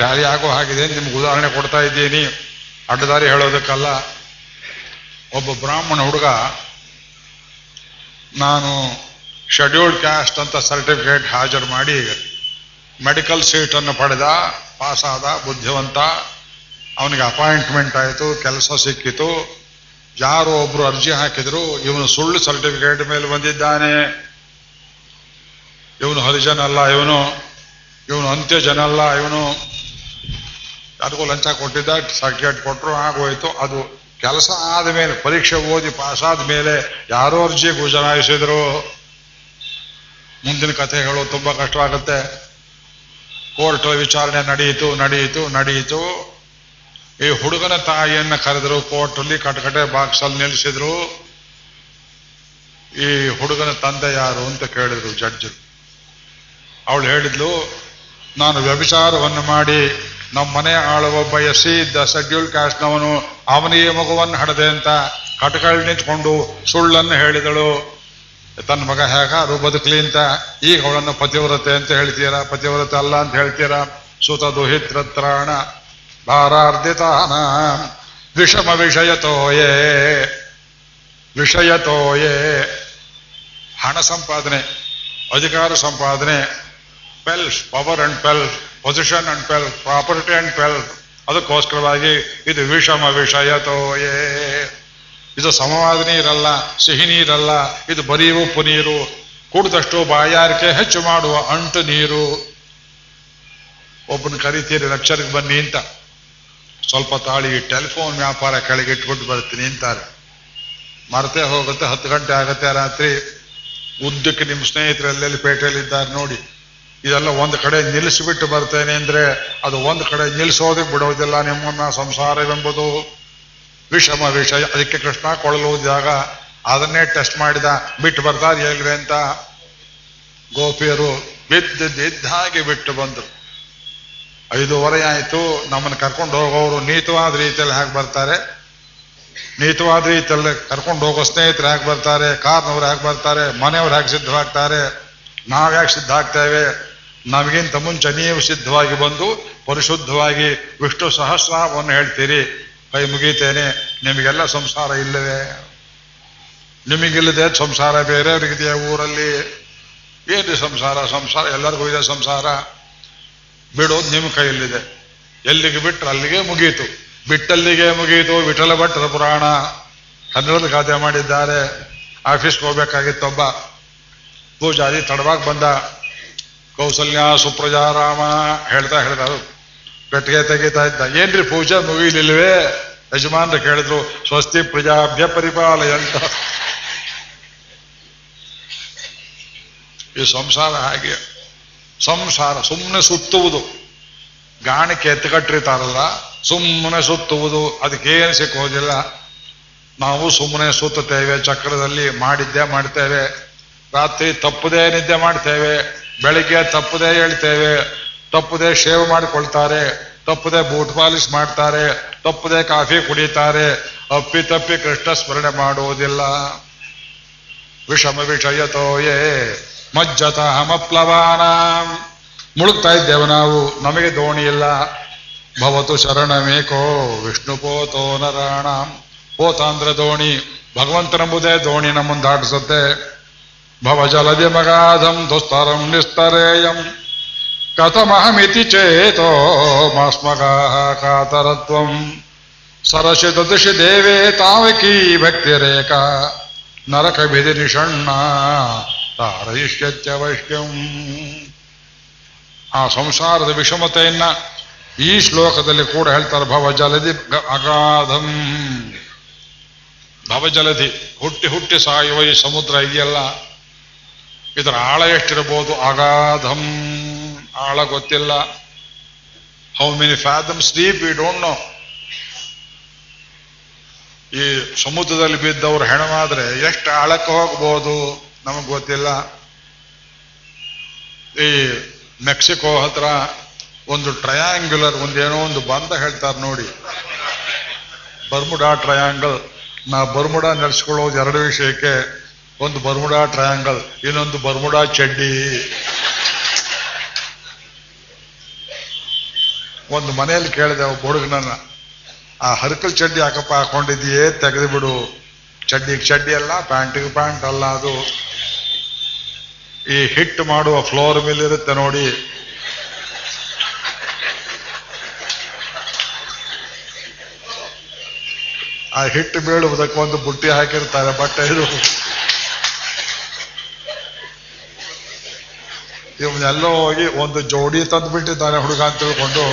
Tally ಆಗೋ ಹಾಗಿದೆ ನಿಮ್ಗೆ ಉದಾಹರಣೆ ಕೊಡ್ತಾ ಇದ್ದೀನಿ. ಅಡ್ಡದಾರಿ ಹೇಳೋದಕ್ಕಲ್ಲ. ಒಬ್ಬ ಬ್ರಾಹ್ಮಣ ಹುಡುಗ, ನಾನು ಶೆಡ್ಯೂಲ್ಡ್ ಕ್ಯಾಸ್ಟ್ ಅಂತ ಸರ್ಟಿಫಿಕೇಟ್ ಹಾಜರು ಮಾಡಿ ಮೆಡಿಕಲ್ ಸೀಟನ್ನು ಪಡೆದ ಪಾಸಾದ ಬುದ್ಧಿವಂತ. ಅವನಿಗೆ ಅಪಾಯಿಂಟ್ಮೆಂಟ್ ಆಯಿತು, ಕೆಲಸ ಸಿಕ್ಕಿತು. ಯಾರೋ ಒಬ್ರು ಅರ್ಜಿ ಹಾಕಿದ್ರು, ಇವನು ಸುಳ್ಳು ಸರ್ಟಿಫಿಕೇಟ್ ಮೇಲೆ ಬಂದಿದ್ದಾನೆ. ಇವನು ಹರಿಜನ ಅಲ್ಲ ಇವನು. ಇವನು ಅಂತ್ಯ ಜನ ಅಲ್ಲ ಇವನು. ಯಾರಿಗೂ ಲಂಚ ಕೊಟ್ಟಿದ್ದ, ಸರ್ಟಿಫಿಕೇಟ್ ಕೊಟ್ಟರು ಆಗೋಯ್ತು. ಅದು ಕೆಲಸ ಆದ ಮೇಲೆ, ಪರೀಕ್ಷೆ ಓದಿ ಪಾಸ್ ಆದ ಮೇಲೆ ಯಾರೋ ಅರ್ಜಿ ಗುಜರಾಯಿಸಿದ್ರು ಮುಂದಿನ ಕಥೆ ತುಂಬ ಕಷ್ಟವಾಗುತ್ತೆ. ಕೋರ್ಟ್ ವಿಚಾರಣೆ ನಡೆಯಿತು ನಡೆಯಿತು ನಡೆಯಿತು ಈ ಹುಡುಗನ ತಾಯಿಯನ್ನು ಕರೆದರು ಕೋರ್ಟಲ್ಲಿ ಕಟಕಟೆ ಬಾಕ್ಸಲ್ಲಿ ನಿಲ್ಲಿಸಿದ್ರು. ಈ ಹುಡುಗನ ತಂದೆ ಯಾರು ಅಂತ ಕೇಳಿದ್ರು ಜಡ್ಜ್ ಅವಳು ಹೇಳಿದ್ಲು, ನಾನು ವ್ಯಭಿಚಾರವನ್ನು ಮಾಡಿ ನಮ್ಮ ಮನೆ ಆಳುವ ಬಯಸಿ ಇದ್ದ ಶೆಡ್ಯೂಲ್ ಕಾಸ್ಟ್ನವನು ಅವನಿಗೆ ಮಗುವನ್ನು ಹಡದೆ ಅಂತ ಕಟಕಳಿ ನಿಂತ್ಕೊಂಡು ಸುಳ್ಳನ್ನು ಹೇಳಿದಳು. ತನ್ನ ಮಗ ಹೇಗಾರು ಬದುಕಲಿ ಅಂತ. ಈಗ ಅವಳನ್ನು ಪತಿವ್ರತೆ ಅಂತ ಹೇಳ್ತೀರಾ? ಪತಿವ್ರತೆ ಅಲ್ಲ ಅಂತ ಹೇಳ್ತೀರಾ? ಸುತ ದುಹಿತ್ರತ್ರಾಣ ಭಾರಾರ್ಧಿತಾನ. ವಿಷಮ ವಿಷಯತೋಯೇ. ವಿಷಯತೋಯೇ. ಹಣ ಸಂಪಾದನೆ, ಅಧಿಕಾರ ಸಂಪಾದನೆ pelf power and pelf position and pelf property and pelf ಅದಕ್ಕೋಸ್ಕರವಾಗಿ ಇದು ವಿಷಮ ವಿಷಯತೋಯೇ ಇದು ಸಮವಾದ ನೀರಲ್ಲ ಸಿಹಿ ನೀರಲ್ಲ, ಇದು ಬರೀ ಉಪ್ಪು ನೀರು. ಕುಡಿದಷ್ಟು ಬಾಯಾರಿಕೆ ಹೆಚ್ಚು ಮಾಡುವ ಅಂಟು ನೀರು. ಒಬ್ಬನ ಕರಿತೀರಿ ಲಕ್ಷರಿಗೆ ಬನ್ನಿ ಅಂತ. ಸ್ವಲ್ಪ ತಾಳಿ ಟೆಲಿಫೋನ್ ವ್ಯಾಪಾರ ಕೆಳಗೆ ಇಟ್ಕೊಂಡು ಬರ್ತೀನಿ ಅಂತಾರೆ. ಮರತೆ ಹೋಗುತ್ತೆ, ಹತ್ತು ಗಂಟೆ ಆಗತ್ತೆ ರಾತ್ರಿ. ಉದ್ದಕ್ಕೆ ನಿಮ್ಮ ಸ್ನೇಹಿತರೆಲ್ಲೆಲ್ಲಿ ಪೇಟೆಯಲ್ಲಿದ್ದಾರೆ ನೋಡಿ. ಇದೆಲ್ಲ ಒಂದು ಕಡೆ ನಿಲ್ಲಿಸಿಬಿಟ್ಟು ಬರ್ತೇನೆ ಅಂದ್ರೆ ಅದು ಒಂದು ಕಡೆ ನಿಲ್ಲಿಸೋದಕ್ಕೆ ಬಿಡೋದಿಲ್ಲ ನಿಮ್ಮನ್ನ ಸಂಸಾರವೆಂಬುದು. ವಿಷಮ ವಿಷಯ. ಅದಕ್ಕೆ ಕೃಷ್ಣ ಕೊಳಲು ಜಾಗ. ಅದನ್ನೇ ಟೆಸ್ಟ್ ಮಾಡಿದ. ಬಿಟ್ಟು ಬರ್ತಾರೆ ಹೇಳಿವೆ ಅಂತ ಗೋಪಿಯರು ಬಿದ್ದು ಹಾಗೆ ಬಿಟ್ಟು ಬಂದರು. ಐದೂವರೆ ಆಯಿತು. ನಮ್ಮನ್ನು ಕರ್ಕೊಂಡು ಹೋಗೋರು ನೀತವಾದ ರೀತಿಯಲ್ಲಿ ಹೇಗೆ ಬರ್ತಾರೆ. ನೀತವಾದ ರೀತಿಯಲ್ಲಿ ಕರ್ಕೊಂಡು ಹೋಗೋ ಸ್ನೇಹಿತರು ಹೇಗೆ ಬರ್ತಾರೆ. ಕಾರ್ನವ್ರು ಹೇಗೆ ಬರ್ತಾರೆ. ಮನೆಯವ್ರು ಹೇಗೆ ಸಿದ್ಧವಾಗ್ತಾರೆ. ನಾವ್ಯಾಕೆ ಸಿದ್ಧ ಆಗ್ತೇವೆ ನಮಗಿಂತ ಮುಂಚೆ ನೀವು ಸಿದ್ಧವಾಗಿ ಬಂದು ಪರಿಶುದ್ಧವಾಗಿ ವಿಷ್ಣು ಸಹಸ್ರವನ್ನು ಹೇಳ್ತೀರಿ. ಕೈ ಮುಗೀತೇನೆ, ನಿಮಗೆಲ್ಲ ಸಂಸಾರ ಇಲ್ಲವೇ? ನಿಮಗಿಲ್ಲದೆ ಸಂಸಾರ ಬೇರೆಯವ್ರಿಗಿದೆಯಾ ಊರಲ್ಲಿ? ಏನು ಸಂಸಾರ? ಸಂಸಾರ, ಎಲ್ಲರಿಗೂ ಇದೆ ಸಂಸಾರ? ಬಿಡೋದು ನಿಮ್ಮ ಕೈಯಲ್ಲಿದೆ. ಎಲ್ಲಿಗೆ ಬಿಟ್ಟರೆ ಅಲ್ಲಿಗೆ ಮುಗೀತು. ಬಿಟ್ಟಲ್ಲಿಗೆ ಮುಗೀತು, ವಿಠಲ ಭಟ್ಟರ ಪುರಾಣ. ಕನ್ನಡದ ಖಾತೆ ಮಾಡಿದ್ದಾರೆ. ಆಫೀಸ್ಗೆ ಹೋಗ್ಬೇಕಾಗಿತ್ತೊಬ್ಬ. ಪೂಜಾರಿ ತಡವಾಗಿ ಬಂದ. ಕೌಸಲ್ಯ ಸುಪ್ರಜಾರಾಮ ಹೇಳ್ತಾ ಹೇಳ್ತಾ ಕಟ್ಟಿಗೆ ತೆಗಿತಾ ಇದ್ದ. ಏನ್ರಿ ಪೂಜೆ ಮುಗಿಲಿಲ್ವೇ? ಯಜಮಾನ್ರು ಕೇಳಿದ್ರು, ಸ್ವಸ್ತಿ ಪ್ರಜಾಭ್ಯ ಪರಿಪಾಲಯ ಅಂತ ಈ ಸಂಸಾರ ಹಾಗೆ. ಸಂಸಾರ ಸುಮ್ಮನೆ ಸುತ್ತುವುದು. ಗಾಣಕ್ಕೆ ಎತ್ತುಕಟ್ಟಿರ್ತಾರಲ್ಲ ಸುಮ್ಮನೆ ಸುತ್ತುವುದು, ಅದಕ್ಕೇನು ಸಿಕ್ಕೋದಿಲ್ಲ. ನಾವು ಸುಮ್ಮನೆ ಸುತ್ತುತ್ತೇವೆ, ಚಕ್ರದಲ್ಲಿ ಮಾಡಿದ್ದೆ ಮಾಡ್ತೇವೆ. ರಾತ್ರಿ ತಪ್ಪದೇ ನಿದ್ದೆ ಮಾಡ್ತೇವೆ. ಬೆಳಿಗ್ಗೆ ತಪ್ಪದೇ ಹೇಳ್ತೇವೆ, ತಪ್ಪದೆ ಶೇವ್ ಮಾಡಿಕೊಳ್ತಾರೆ, ತಪ್ಪದೆ ಬೂಟ್ ಪಾಲಿಶ್ ಮಾಡ್ತಾರೆ, ತಪ್ಪದೆ ಕಾಫಿ ಕುಡಿತಾರೆ, ಅಪ್ಪಿ ತಪ್ಪಿ ಕೃಷ್ಣ ಸ್ಮರಣೆ ಮಾಡುವುದಿಲ್ಲ ವಿಷಮ ವಿಷಯತೋಯೇ ಮಜ್ಜತ ಹಮಪ್ಲವಾನ ಮುಳುಗ್ತಾ ಇದ್ದೇವೆ ನಾವು, ನಮಗೆ ದೋಣಿ ಇಲ್ಲ. ಭವತು ಶರಣಮೇಕೋ ವಿಷ್ಣು ಪೋತೋ ನರಾಣ ಪೋತ ಅಂದ್ರೆ ದೋಣಿ, ಭಗವಂತನೆಂಬುದೇ ದೋಣಿ ನಮ್ಮನ್ನು ದಾಟಿಸುತ್ತೆ ಭವ ಜಲದಿ ಮಗಾಧಂ ದುಸ್ತರಂ ನಿಸ್ತರೇಯಂ ಕಥಮಹಮಿತಿ ಚೇತೋ ಮಾಸ್ಮಗಾ ಕಾತರತ್ವಂ ಸರಸಿ ದೃಶಿ ದೇವೇ ತಾವಕೀ ಭಕ್ತಿರೇಕ ನರಕ ಬಿಧಿ ನಿಷಣ್ಣ ತಾರಯಿಷ್ಯತ್ಯವಶ್ಯಂ ಆ ಸಂಸಾರದ ವಿಷಮತೆಯನ್ನ ಈ ಶ್ಲೋಕದಲ್ಲಿ ಕೂಡ ಹೇಳ್ತಾರೆ ಭವಜಲಧಿ ಅಗಾಧಂ। ಭವಜಲಧಿ ಹುಟ್ಟಿ ಹುಟ್ಟಿ ಸಾಯುವ ಈ ಸಮುದ್ರ ಇದೆಯಲ್ಲ ಇದರ ಆಳ ಎಷ್ಟಿರಬಹುದು ಅಗಾಧಂ. ಆಳ ಗೊತ್ತಿಲ್ಲ. How many fathoms deep we don't know ಈ ಸಮುದ್ರದಲ್ಲಿ ಬಿದ್ದವರು ಹೆಣವಾದ್ರೆ ಎಷ್ಟು ಆಳಕ್ಕೆ ಹೋಗ್ಬೋದು? ನಮಗೆ ಗೊತ್ತಿಲ್ಲ. ಈ ಮೆಕ್ಸಿಕೋ ಹತ್ರ ಒಂದು ಟ್ರಯಾಂಗ್ಯುಲರ್, ಒಂದೇನೋ ಒಂದು ಬಂದ ಹೇಳ್ತಾರೆ ನೋಡಿ. Bermuda triangle. ನಾ ಬರ್ಮುಡಾ ನಡೆಸ್ಕೊಳ್ಳೋದು ಎರಡು ವಿಷಯಕ್ಕೆ ಒಂದು ಬರ್ಮುಡಾ ಟ್ರಯಾಂಗಲ್, ಇನ್ನೊಂದು ಬರ್ಮುಡಾ ಚಡ್ಡಿ. ಒಂದು ಮನೆಯಲ್ಲಿ ಕೇಳಿದೆ ಒಬ್ಬ ಹುಡುಗನನ್ನ, ಆ ಹರಕಲ್ ಚಡ್ಡಿ ಹಾಕಪ್ಪ ಹಾಕೊಂಡಿದ್ದೀಯೇ? ತೆಗೆದು ಬಿಡು ಚಡ್ಡಿಗೆ ಚಡ್ಡಿ ಅಲ್ಲ, ಪ್ಯಾಂಟಿಗೆ ಪ್ಯಾಂಟ್ ಅಲ್ಲ ಅದು. ಈ ಹಿಟ್ ಮಾಡುವ ಫ್ಲೋರ್ ಮಿಲ್ ಇರುತ್ತೆ ನೋಡಿ. ಆ ಹಿಟ್ಟು ಬೀಳುವುದಕ್ಕೆ ಒಂದು ಬುಟ್ಟಿ ಹಾಕಿರ್ತಾರೆ, ಬಟ್ಟೆ ಇದು. ಇವನ್ನೆಲ್ಲೋ ಹೋಗಿ ಒಂದು ಜೋಡಿ ತಂದು ಬಿಟ್ಟಿದ್ದಾನೆ ಹುಡುಗ ಅಂತ ತಿಳ್ಕೊಂಡು,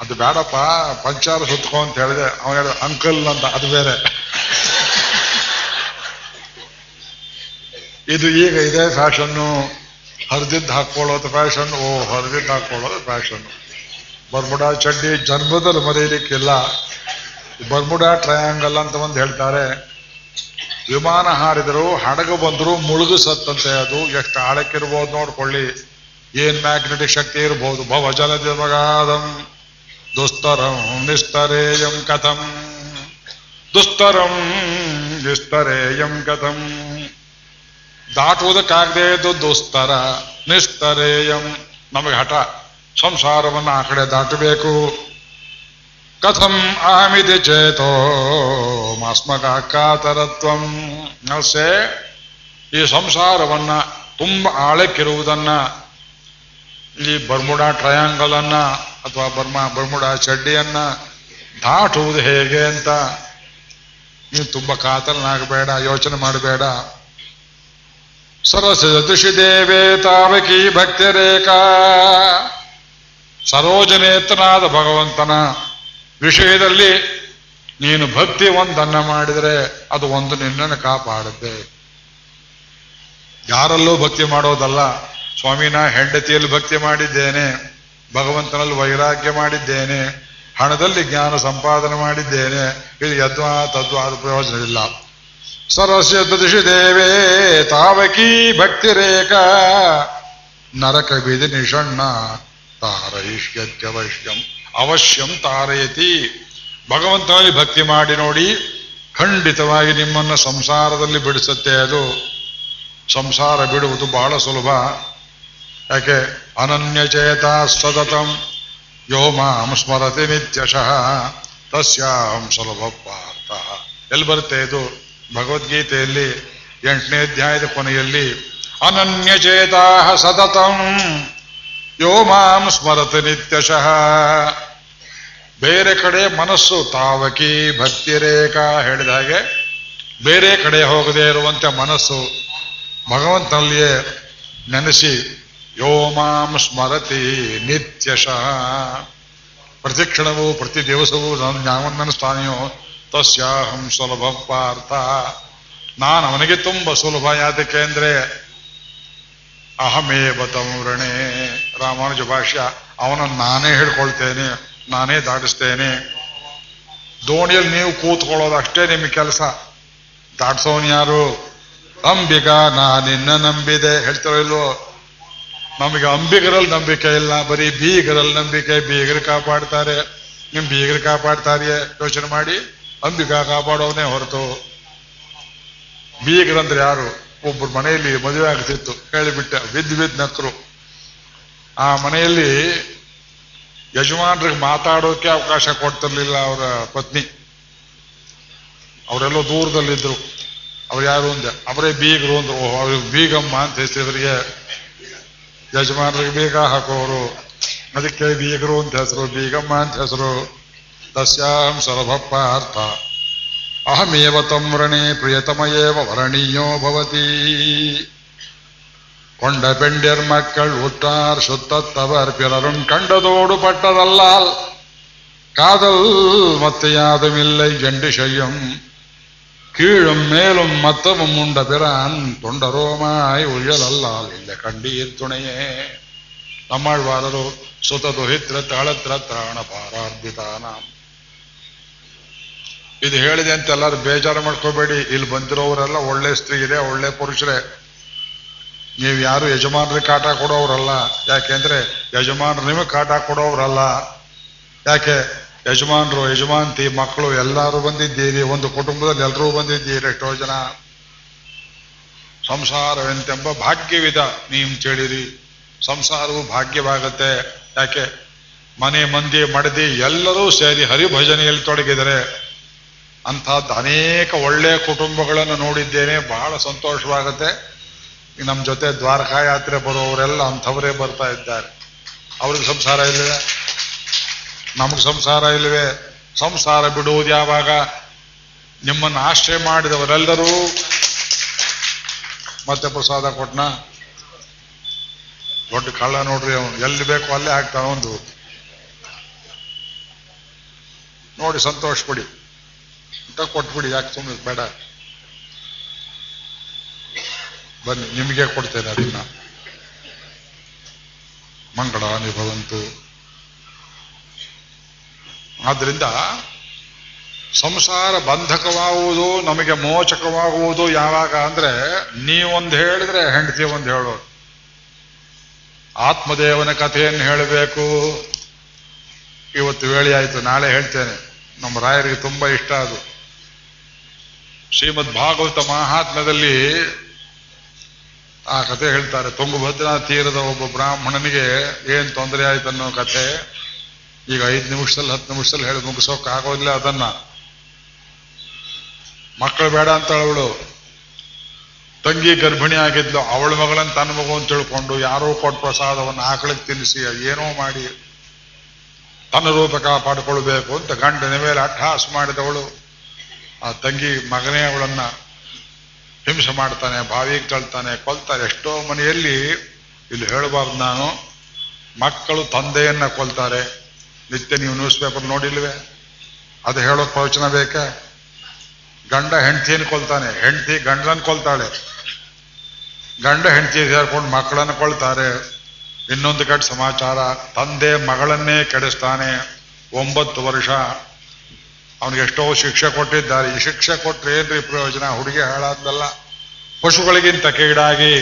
ಅದು ಬೇಡಪ್ಪ, ಪಂಚಾರ ಸುತ್ಕೊ ಅಂತ ಹೇಳಿದೆ. ಅವನ ಹೇಳಿದ, ಅಂಕಲ್ ಅಂತ, ಅದು ಬೇರೆ. ಇದು ಈಗ ಇದೇ ಫ್ಯಾಷನ್ನು ಹರಿದಿದ್ದು ಹಾಕೊಳ್ಳೋದು ಫ್ಯಾಷನ್, ಓ, ಹರಿದಿದ್ದು ಹಾಕೊಳ್ಳೋದು ಫ್ಯಾಷನ್. ಬರ್ಮುಡಾ, ಚಡ್ಡಿ, ಜನ್ಮದಲ್ಲಿ ಮರೆಯಲಿಕ್ಕಿಲ್ಲ. ಬರ್ಮುಡಾ, ಟ್ರಯಾಂಗಲ್ ಅಂತ ಒಂದು ಹೇಳ್ತಾರೆ. ವಿಮಾನ ಹಾರಿದರು, ಹಡಗು ಬಂದ್ರು ಮುಳುಗು ಸತ್ತಂತೆ ಅದು. ಎಷ್ಟು ಆಳಕ್ಕಿರ್ಬೋದು ನೋಡ್ಕೊಳ್ಳಿ. ಏನ್ ಮ್ಯಾಗ್ನೆಟಿಕ್ ಶಕ್ತಿ ಇರಬಹುದು ಭವ ಜಲದಿಮಗಾದಂ ದುಸ್ತರಂ ನಿಸ್ತರೇಯಂ ಕಥಂ. ದುಸ್ತರಂ ನಿಸ್ತರೇಯಂ ಕಥಂ. ದಾಟುವುದಕ್ಕಾಗದೇ ಇದ್ದು ದುಸ್ತರ ನಿಸ್ತರೇಯಂ ನಮಗೆ ಹಠ. ಸಂಸಾರವನ್ನು ಆ ಕಡೆ ದಾಟಬೇಕು. ಕಥಂ ಆಮಿತಿ ಚೇತೋ ಮಾಸ್ಮಕ ಕಾತರತ್ವಂ ನಸೆ ಈ ಸಂಸಾರವನ್ನ ತುಂಬ ಆಳಕ್ಕಿರುವುದನ್ನ, ಈ ಬರ್ಮುಡಾ ಟ್ರಯಾಂಗಲ್ ಅನ್ನ ಅಥವಾ ಬರ್ಮಾ, ಬರ್ಮುಡಾ ಚಡ್ಡಿಯನ್ನ ದಾಟುವುದು ಹೇಗೆ ಅಂತ ನೀವು ತುಂಬ ಕಾತರನಾಗಬೇಡ ಯೋಚನೆ ಮಾಡಬೇಡ. ಸರಸ ದೇವೇ ತಾವಕಿ ಭಕ್ತಿ ರೇಖಾ ಸರೋಜನೇತನಾದ ಭಗವಂತನ ವಿಷಯದಲ್ಲಿ ನೀನು ಭಕ್ತಿ ಒಂದನ್ನ ಮಾಡಿದರೆ ಅದು ಒಂದು ನಿನ್ನನ್ನು ಕಾಪಾಡುತ್ತೆ. ಯಾರಲ್ಲೂ ಭಕ್ತಿ ಮಾಡೋದಲ್ಲ. ಸ್ವಾಮಿನ ಹೆಂಡತಿಯಲ್ಲಿ ಭಕ್ತಿ ಮಾಡಿದ್ದೇನೆ, ಭಗವಂತನಲ್ಲಿ ವೈರಾಗ್ಯ ಮಾಡಿದ್ದೇನೆ, ಹಣದಲ್ಲಿ ಜ್ಞಾನ ಸಂಪಾದನೆ ಮಾಡಿದ್ದೇನೆ. ಇದು ಯದ್ವಾ ತದ್ವಾ ಅದು ಪ್ರಯೋಜನವಿಲ್ಲ. ಸರ್ವಸ್ಯ ದೃಶಿ ದೇವೇ, ತಾವಕಿ ಭಕ್ತಿ ರೇಖ, ನರಕ ಬಿದಿ ನಿಷಣ್ಣ ತಾರಯಿಷ್ಯತ್ಯವಶ್ಯಂ ಅವಶ್ಯಂ ತಾರಯತಿ. ಭಗವಂತನಲ್ಲಿ ಭಕ್ತಿ ಮಾಡಿ ನೋಡಿ ಖಂಡಿತವಾಗಿ ನಿಮ್ಮನ್ನು ಸಂಸಾರದಲ್ಲಿ ಬಿಡಿಸುತ್ತೆ ಅದು. ಸಂಸಾರ ಬಿಡುವುದು ಬಹಳ ಸುಲಭ. ಯಾಕೆ? ಅನನ್ಯಚೇತ ಸತತಂ. ಯೋ ಮಾಂ ಸ್ಮರತಿ ನಿತ್ಯಶಃ. ತಸ್ಯಾಂ ಸುಲಭ ಪಾರ್ಥ. ಎಲ್ಲಿ ಬರುತ್ತೆ ಇದು? ಭಗವದ್ಗೀತೆಯಲ್ಲಿ ಎಂಟನೇ ಅಧ್ಯಾಯದ ಕೊನೆಯಲ್ಲಿ ಅನನ್ಯಚೇತಾ ಸತತಂ. ಯೋ ಮಾಂ ಸ್ಮರತಿ ನಿತ್ಯಶಃ. ಬೇರೆ ಕಡೆ ಮನಸ್ಸು ತಾವಕಿ ಭಕ್ತಿ ರೇಖಾ ಹೇಳಿದ ಹಾಗೆ ಬೇರೆ ಕಡೆ ಹೋಗದೆ ಇರುವಂತೆ ಮನಸ್ಸು ಭಗವಂತನಲ್ಲಿಯೇ ನೆನೆಸಿ, ಯೋ ಮಾಂ ಸ್ಮರತಿ ನಿತ್ಯಶಃ. ಪ್ರತಿ ಕ್ಷಣವೂ ಪ್ರತಿ ದಿವಸವೂ ನಾನು ಜ್ಞಾನವನ್ನ ನೆನೆಸ್ತಾನೆಯೋ ತಸ್ಯಾಹಂ ಸುಲಭ ಪಾರ್ಥ. ನಾನು ಅವನಿಗೆ ತುಂಬ ಸುಲಭ ಯಾತಕ್ಕೆ ಅಂದ್ರೆ, ಅಹಮೇವ ತಮೃಣೆ. ರಾಮಾನುಜ ಭಾಷ್ಯ, ಅವನನ್ನು ನಾನೇ ಹೇಳ್ಕೊಳ್ತೇನೆ. ನಾನೇ ದಾಟಿಸ್ತೇನೆ. ದೋಣಿಯಲ್ಲಿ ನೀವು ಕೂತ್ಕೊಳ್ಳೋದು ಅಷ್ಟೇ ನಿಮ್ಮ ಕೆಲಸ. ದಾಟ್ಸೋನ್ ಯಾರು? ಅಂಬಿಕಾ ನಾ ನಿನ್ನ ನಂಬಿದೆ. ಹೇಳ್ತಾರೋ ಇಲ್ವೋ? ನಮಗೆ ಅಂಬಿಗರಲ್ಲಿ ನಂಬಿಕೆ ಇಲ್ಲ. ಬರೀ ಬೀಗರಲ್ಲಿ ನಂಬಿಕೆ. ಬೀಗರು ಕಾಪಾಡ್ತಾರೆ. ನಿಮ್ ಬೀಗರು ಕಾಪಾಡ್ತಾರೆ ಯೋಚನೆ ಮಾಡಿ. ಅಂಬಿಕಾ ಕಾಪಾಡೋನೇ ಹೊರತು. ಬೀಗರಂದ್ರೆ ಯಾರು? ಒಬ್ಬರು ಮನೆಯಲ್ಲಿ ಮದುವೆ ಆಗ್ತಿತ್ತು. ಹೇಳಿಬಿಟ್ಟೆ. ವಿದ್ ವಿದ್ ನಕ್ರು. ಆ ಮನೆಯಲ್ಲಿ ಯಜಮಾನ್ರಿಗೆ ಮಾತಾಡೋಕೆ ಅವಕಾಶ ಕೊಡ್ತಿರ್ಲಿಲ್ಲ ಅವರ ಪತ್ನಿ. ಅವರೆಲ್ಲೋ ದೂರದಲ್ಲಿದ್ದರು ಅವ್ರು ಯಾರು ಅಂದೆ, ಅವರೇ ಬೀಗರು ಅಂದ್ರು. ಅವ್ರಿಗೆ ಬೀಗಮ್ಮ ಅಂತ ಹೆಸರಿವರಿಗೆ ಯಜಮಾನ್ರಿಗೆ ಬೀಗ ಹಾಕೋರು. ಅದಕ್ಕೆ ಬೀಗರು ಅಂತ ಹೆಸರು, ಬೀಗಮ್ಮ ಅಂತ ಹೆಸರು. ತಸ್ಯಾಂ ಸುಲಭಪ್ಪ ಅರ್ಥ ಅಹಮೇವ ತಮ್ರಣೆ ಪ್ರಿಯತಮಯೇವ ವರಣೀಯೋ ಭವತಿ. கொண்ட பெண்டியர் மக்கள் உற்றார் சுத்தத்தவர் பிறரும் கண்டதோடு பட்டதல்லால் காதல் மத்த யாதும் இல்லை ஜண்டு செய்யும் கீழும் மேலும் மத்தமும் உண்ட பிரான் தொண்டரோமாய் உயலல்லால் ಇಲ್ಲ ಕಂಡೀರ್ ತುಣೆಯೇ ನಮ್ಮಾಳ್ವಾರರು ಸುತ ದುಹಿತ್ರ ತಾಳತ್ರ ತ್ರಾಣ ಪಾರಾರ್ಧಿತಾನ ಇದು ಹೇಳಿದೆ ಅಂತ ಎಲ್ಲರೂ ಬೇಜಾರು ಮಾಡ್ಕೋಬೇಡಿ ಇಲ್ಲಿ ಬಂದಿರೋರೆಲ್ಲ ಒಳ್ಳೆ ಸ್ತ್ರೀ ಇದೆ ಒಳ್ಳೆ ಪುರುಷರೇ ನೀವು ಯಾರು ಯಜಮಾನ್ರಿಗೆ ಕಾಟ ಕೊಡೋರಲ್ಲ ಯಾಕೆಂದ್ರೆ ಯಜಮಾನರು ನಿಮಗೆ ಕಾಟ ಕೊಡೋರಲ್ಲ ಯಾಕೆ? ಯಜಮಾನ್ರು ಯಜಮಾಂತಿ ಮಕ್ಕಳು ಎಲ್ಲರೂ ಬಂದಿದ್ದೀರಿ. ಒಂದು ಕುಟುಂಬದಲ್ಲಿ ಎಲ್ಲರೂ ಬಂದಿದ್ದೀರಿ ಎಷ್ಟೋ ಜನ. ಸಂಸಾರವೆಂತೆಂಬ ಭಾಗ್ಯವಿದ ನೀವು ಕೇಳಿರಿ. ಸಂಸಾರವು ಭಾಗ್ಯವಾಗತ್ತೆ. ಯಾಕೆ? ಮನೆ ಮಂದಿ ಮಡದಿ ಎಲ್ಲರೂ ಸೇರಿ ಹರಿಭಜನೆಯಲ್ಲಿ ತೊಡಗಿದರೆ ಅಂಥದ್ದು ಅನೇಕ ಒಳ್ಳೆಯ ಕುಟುಂಬಗಳನ್ನು ನೋಡಿದ್ದೇನೆ. ಬಹಳ ಸಂತೋಷವಾಗುತ್ತೆ. ನಮ್ಮ ಜೊತೆ ದ್ವಾರಕಾ ಯಾತ್ರೆ ಬರುವವರೆಲ್ಲ ಅಂಥವರೇ ಬರ್ತಾ ಇದ್ದಾರೆ. ಅವ್ರಿಗೆ ಸಂಸಾರ ಇಲ್ಲವೇ? ನಮಗೆ ಸಂಸಾರ ಇಲ್ಲವೇ? ಸಂಸಾರ ಬಿಡುವುದು ಯಾವಾಗ? ನಿಮ್ಮನ್ನು ಆಶ್ರಯ ಮಾಡಿದವರೆಲ್ಲರೂ. ಮತ್ತೆ ಪ್ರಸಾದ ಕೊಟ್ನ? ದೊಡ್ಡ ಕಳ್ಳ ನೋಡ್ರಿ ಅವನು. ಎಲ್ಲಿ ಬೇಕು ಅಲ್ಲೇ ಆಗ್ತಾನ ಒಂದು. ನೋಡಿ ಸಂತೋಷ ಪಡಿ. ಕೊಟ್ಬಿಡಿ, ಯಾಕೆ ಸುಮ್ಮನೆ ಬೇಡ. ಬನ್ನಿ, ನಿಮಗೆ ಕೊಡ್ತೇನೆ ಅದನ್ನ. ಮಂಗಳ ನಿಭವಂತು. ಆದ್ರಿಂದ ಸಂಸಾರ ಬಂಧಕವಾಗುವುದು, ನಮಗೆ ಮೋಚಕವಾಗುವುದು ಯಾವಾಗ ಅಂದ್ರೆ ನೀವೊಂದು ಹೇಳಿದ್ರೆ ಹೆಂಡತಿ ಒಂದು ಹೇಳೋದು ಆತ್ಮದೇವನ ಕಥೆಯನ್ನು ಹೇಳಬೇಕು. ಇವತ್ತು ವೇಳೆ ಆಯಿತು, ನಾಳೆ ಹೇಳ್ತೇನೆ. ನಮ್ಮ ರಾಯರಿಗೆ ತುಂಬಾ ಇಷ್ಟ ಅದು. ಶ್ರೀಮದ್ ಭಾಗವತ ಮಹಾತ್ಮದಲ್ಲಿ ಆ ಕಥೆ ಹೇಳ್ತಾರೆ. ತುಂಗಭದ್ರಾ ತೀರದ ಒಬ್ಬ ಬ್ರಾಹ್ಮಣನಿಗೆ ಏನ್ ತೊಂದರೆ ಆಯ್ತು ಅನ್ನೋ ಕಥೆ. ಈಗ ಐದು ನಿಮಿಷದಲ್ಲಿ, ಹತ್ತು ನಿಮಿಷದಲ್ಲಿ ಹೇಳಿ ಮುಗಿಸೋಕ್ ಆಗೋದಿಲ್ಲ ಅದನ್ನ. ಮಕ್ಕಳು ಬೇಡ ಅಂತ ಅವಳು ತಂಗಿ ಗರ್ಭಿಣಿ ಆಗಿದ್ಲು. ಅವಳ ಮಗಳನ್ನ ತನ್ನ ಮಗು ಅಂತ ತಿಳ್ಕೊಂಡು ಯಾರೋ ಕೊಟ್ಟ ಪ್ರಸಾದವನ್ನು ಆಕಳಿಗೆ ತಿನ್ನಿಸಿ, ಏನೋ ಮಾಡಿ ತನ್ನ ರೂಪ ಕಾಪಾಡಿಕೊಳ್ಬೇಕು ಅಂತ ಗಂಡನ ಮೇಲೆ ಅಟ್ಟಹಾಸ ಮಾಡಿದವಳು. ಆ ತಂಗಿ ಮಗನೇ ಅವಳನ್ನ ಹಿಂಸೆ ಮಾಡ್ತಾನೆ, ಬಾವಿಗೆ ತಳ್ತಾನೆ ಕೊಲ್ತಾರೆ ಎಷ್ಟೋ ಮನೆಯಲ್ಲಿ ಇಲ್ಲಿ ಹೇಳಬಾರ್ದು ನಾನು. ಮಕ್ಕಳು ತಂದೆಯನ್ನ ಕೊಲ್ತಾರೆ. ನಿತ್ಯ ನೀವು ನ್ಯೂಸ್ ಪೇಪರ್ ನೋಡಿಲ್ವೇ? ಅದು ಹೇಳೋ ಪ್ರವಚನ ಬೇಕಾ? ಗಂಡ ಹೆಂಡತಿಯನ್ನು ಕೊಲ್ತಾನೆ. ಹೆಂಡತಿ ಗಂಡನ ಕೊಲ್ತಾಳೆ. ಗಂಡ ಹೆಂಡತಿ ಸೇರ್ಕೊಂಡು ಮಕ್ಕಳನ್ನು ಕೊಳ್ತಾರೆ ಇನ್ನೊಂದು ಕಡೆ ಸಮಾಚಾರ, ತಂದೆ ಮಗಳನ್ನೇ ಕೆಡಿಸ್ತಾನೆ. ಒಂಬತ್ತು ವರ್ಷ. ಅವನಿಗೆ ಎಷ್ಟೋ ಶಿಕ್ಷೆ ಕೊಟ್ಟಿದ್ದಾರೆ. ಈ ಶಿಕ್ಷೆ ಕೊಟ್ಟರೆ ಏನ್ರಿ ಪ್ರಯೋಜನ? ಹುಡುಗಿ ಹಾಳಾದ್ದಲ್ಲ ಪಶುಗಳಿಗಿಂತ ಕೀಡಾಗಿ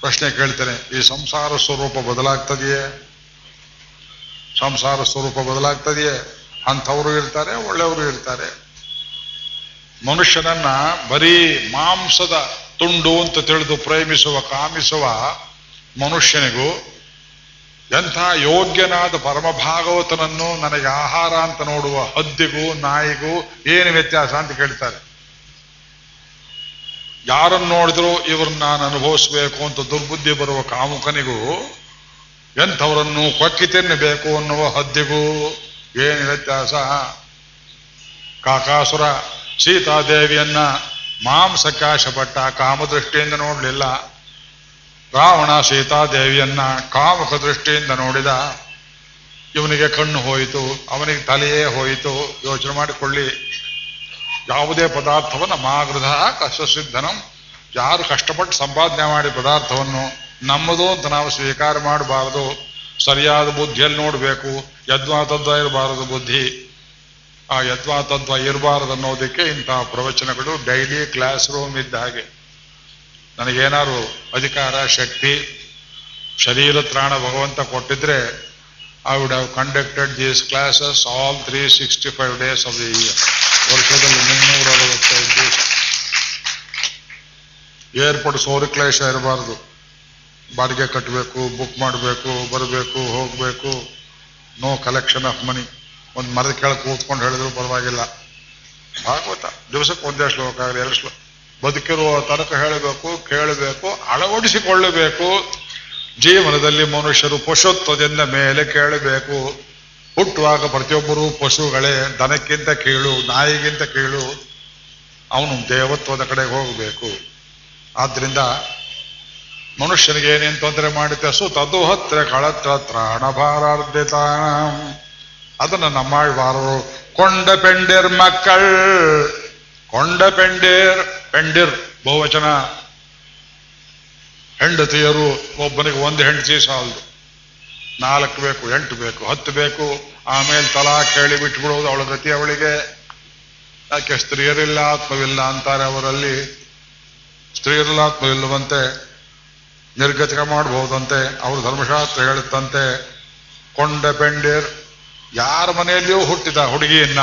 ಪ್ರಶ್ನೆ ಕೇಳ್ತೇನೆ, ಈ ಸಂಸಾರ ಸ್ವರೂಪ ಬದಲಾಗ್ತದೆಯೇ? ಸಂಸಾರ ಸ್ವರೂಪ ಬದಲಾಗ್ತದೆಯೇ? ಅಂಥವರು ಇರ್ತಾರೆ, ಒಳ್ಳೆಯವರು ಇರ್ತಾರೆ. ಮನುಷ್ಯನನ್ನ ಬರೀ ಮಾಂಸದ ತುಂಡು ಅಂತ ತಿಳಿದು ಪ್ರೇಮಿಸುವ, ಕಾಮಿಸುವ ಮನುಷ್ಯನಿಗೂ ಎಂಥ ಯೋಗ್ಯನಾದ ಪರಮ ಭಾಗವತನನ್ನು ನನಗೆ ಆಹಾರ ಅಂತ ನೋಡುವ ಹದ್ದಿಗೂ, ನಾಯಿಗೂ ಏನು ವ್ಯತ್ಯಾಸ ಅಂತ ಕೇಳ್ತಾರೆ. ಯಾರನ್ನು ನೋಡಿದ್ರು ಇವ್ರನ್ನ ನಾನು ಅನುಭವಿಸ್ಬೇಕು ಅಂತ ದುರ್ಬುದ್ಧಿ ಬರುವ ಕಾಮುಕನಿಗೂ ಎಂಥವರನ್ನು ಕೊಕ್ಕಿ ತಿನ್ನಬೇಕು ಅನ್ನುವ ಹದ್ದಿಗೂ ಏನು ವ್ಯತ್ಯಾಸ? ಕಾಕಾಸುರ ಸೀತಾದೇವಿಯನ್ನ ಮಾಂಸಕ್ಕೆ ಆಶಪಟ್ಟ ಕಾಮದೃಷ್ಟಿಯಿಂದ ನೋಡಲಿಲ್ಲ. ರಾವಣ ಸೀತಾದೇವಿಯನ್ನ ಕಾಮುಖ ದೃಷ್ಟಿಯಿಂದ ನೋಡಿದ ಇವನಿಗೆ ಕಣ್ಣು ಹೋಯಿತು, ಅವನಿಗೆ ತಲೆಯೇ ಹೋಯಿತು. ಯೋಚನೆ ಮಾಡಿಕೊಳ್ಳಿ. ಯಾವುದೇ ಪದಾರ್ಥವನ್ನು ಮಾಗೃಧ ಕಷ್ಟಸಿದ್ಧನಂ. ಯಾರು ಕಷ್ಟಪಟ್ಟು ಸಂಪಾದನೆ ಮಾಡಿ ಪದಾರ್ಥವನ್ನು ನಮ್ಮದು ಅಂತ ನಾವು ಸ್ವೀಕಾರ ಮಾಡಬಾರದು. ಸರಿಯಾದ ಬುದ್ಧಿಯಲ್ಲಿ ನೋಡಬೇಕು. ಯದ್ವಾ ತದ್ವ ಇರಬಾರದು ಬುದ್ಧಿ. ಆ ಯದ್ವಾ ತದ್ವ ಇರಬಾರದು ಅನ್ನೋದಕ್ಕೆ ಇಂತಹ ಪ್ರವಚನಗಳು ಡೈಲಿ ಕ್ಲಾಸ್ ರೂಮ್ ಇದ್ದ ಹಾಗೆ. ನನಗೇನಾದ್ರು ಅಧಿಕಾರ, ಶಕ್ತಿ, ಶರೀರ ತ್ರಾಣ ಭಗವಂತ ಕೊಟ್ಟಿದ್ರೆ I would have conducted these classes all three sixty five days of the year ವರ್ಷದಲ್ಲಿ ಮುನ್ನೂರ ಅರವತ್ತೈದು ದಿವಸ. ಏರ್ಪೋರ್ಟ್ ಸೋರಿ ಕ್ಲೇಶ ಇರಬಾರ್ದು. ಬಾಡಿಗೆ ಕಟ್ಟಬೇಕು ಬುಕ್ ಮಾಡಬೇಕು, ಬರಬೇಕು, ಹೋಗಬೇಕು. ನೋ ಕಲೆಕ್ಷನ್ ಆಫ್ ಮನಿ ಒಂದು ಮರದ ಕೆಳಗೆ ಕೂತ್ಕೊಂಡು ಹೇಳಿದ್ರು ಪರವಾಗಿಲ್ಲ. ಭಾಗವತ. ದಿವಸಕ್ಕೆ ಒಂದೇ ಶ್ಲೋಕ ಆಗಲಿ, ಎರಡು ಬದುಕಿರುವ ತನಕ ಹೇಳಬೇಕು, ಕೇಳಬೇಕು, ಅಳವಡಿಸಿಕೊಳ್ಳಬೇಕು. ಜೀವನದಲ್ಲಿ ಮನುಷ್ಯರು ಪಶುತ್ವದಿಂದ ಮೇಲೆ ಕೇಳಬೇಕು. ಹುಟ್ಟುವಾಗ ಪ್ರತಿಯೊಬ್ಬರೂ ಪಶುಗಳೇ, ದನಕ್ಕಿಂತ ಕೀಳು, ನಾಯಿಗಿಂತ ಕೀಳು. ಅವನು ದೇವತ್ವದ ಕಡೆಗೆ ಹೋಗಬೇಕು. ಆದ್ರಿಂದ ಮನುಷ್ಯನಿಗೆ ಏನೇನು ತೊಂದರೆ ಮಾಡುತ್ತೆ ಸು ತದು ಹತ್ರ ಕಳತ್ರ ತ್ರಾಣಭಾರಾರ್ಧಿತ. ಅದನ್ನು ನಮ್ಮಾಳ್ವಾರರು ಕೊಂಡ ಪೆಂಡೆರ್ ಮಕ್ಕಳ್. ಕೊಂಡ ಪೆಂಡೇರ್, ಪೆಂಡಿರ್ ಬಹುವಚನ. ಹೆಂಡತಿಯರು ಒಬ್ಬನಿಗೆ ಒಂದು ಹೆಂಡತಿ ಸಾಲದು. ನಾಲ್ಕು ಬೇಕು, ಎಂಟು ಬೇಕು, ಹತ್ತು ಬೇಕು. ಆಮೇಲೆ ತಲಾ ಕೇಳಿ ಬಿಟ್ಬಿಡೋದು ಅವಳ ಗತಿ ಅವಳಿಗೆ. ಯಾಕೆ ಸ್ತ್ರೀಯರಿಲ್ಲ, ಆತ್ಮವಿಲ್ಲ ಅಂತಾರೆ ಅವರಲ್ಲಿ. ಸ್ತ್ರೀಯರಿಲ್ಲ, ಆತ್ಮವಿಲ್ಲವಂತೆ ನಿರ್ಗತಿಕ ಮಾಡಬಹುದಂತೆ. ಅವರು ಧರ್ಮಶಾಸ್ತ್ರ ಹೇಳುತ್ತಂತೆ, ಕೊಂಡ ಪೆಂಡೇರ್ ಯಾರ ಮನೆಯಲ್ಲಿಯೂ ಹುಟ್ಟಿದ ಹುಡುಗಿಯನ್ನ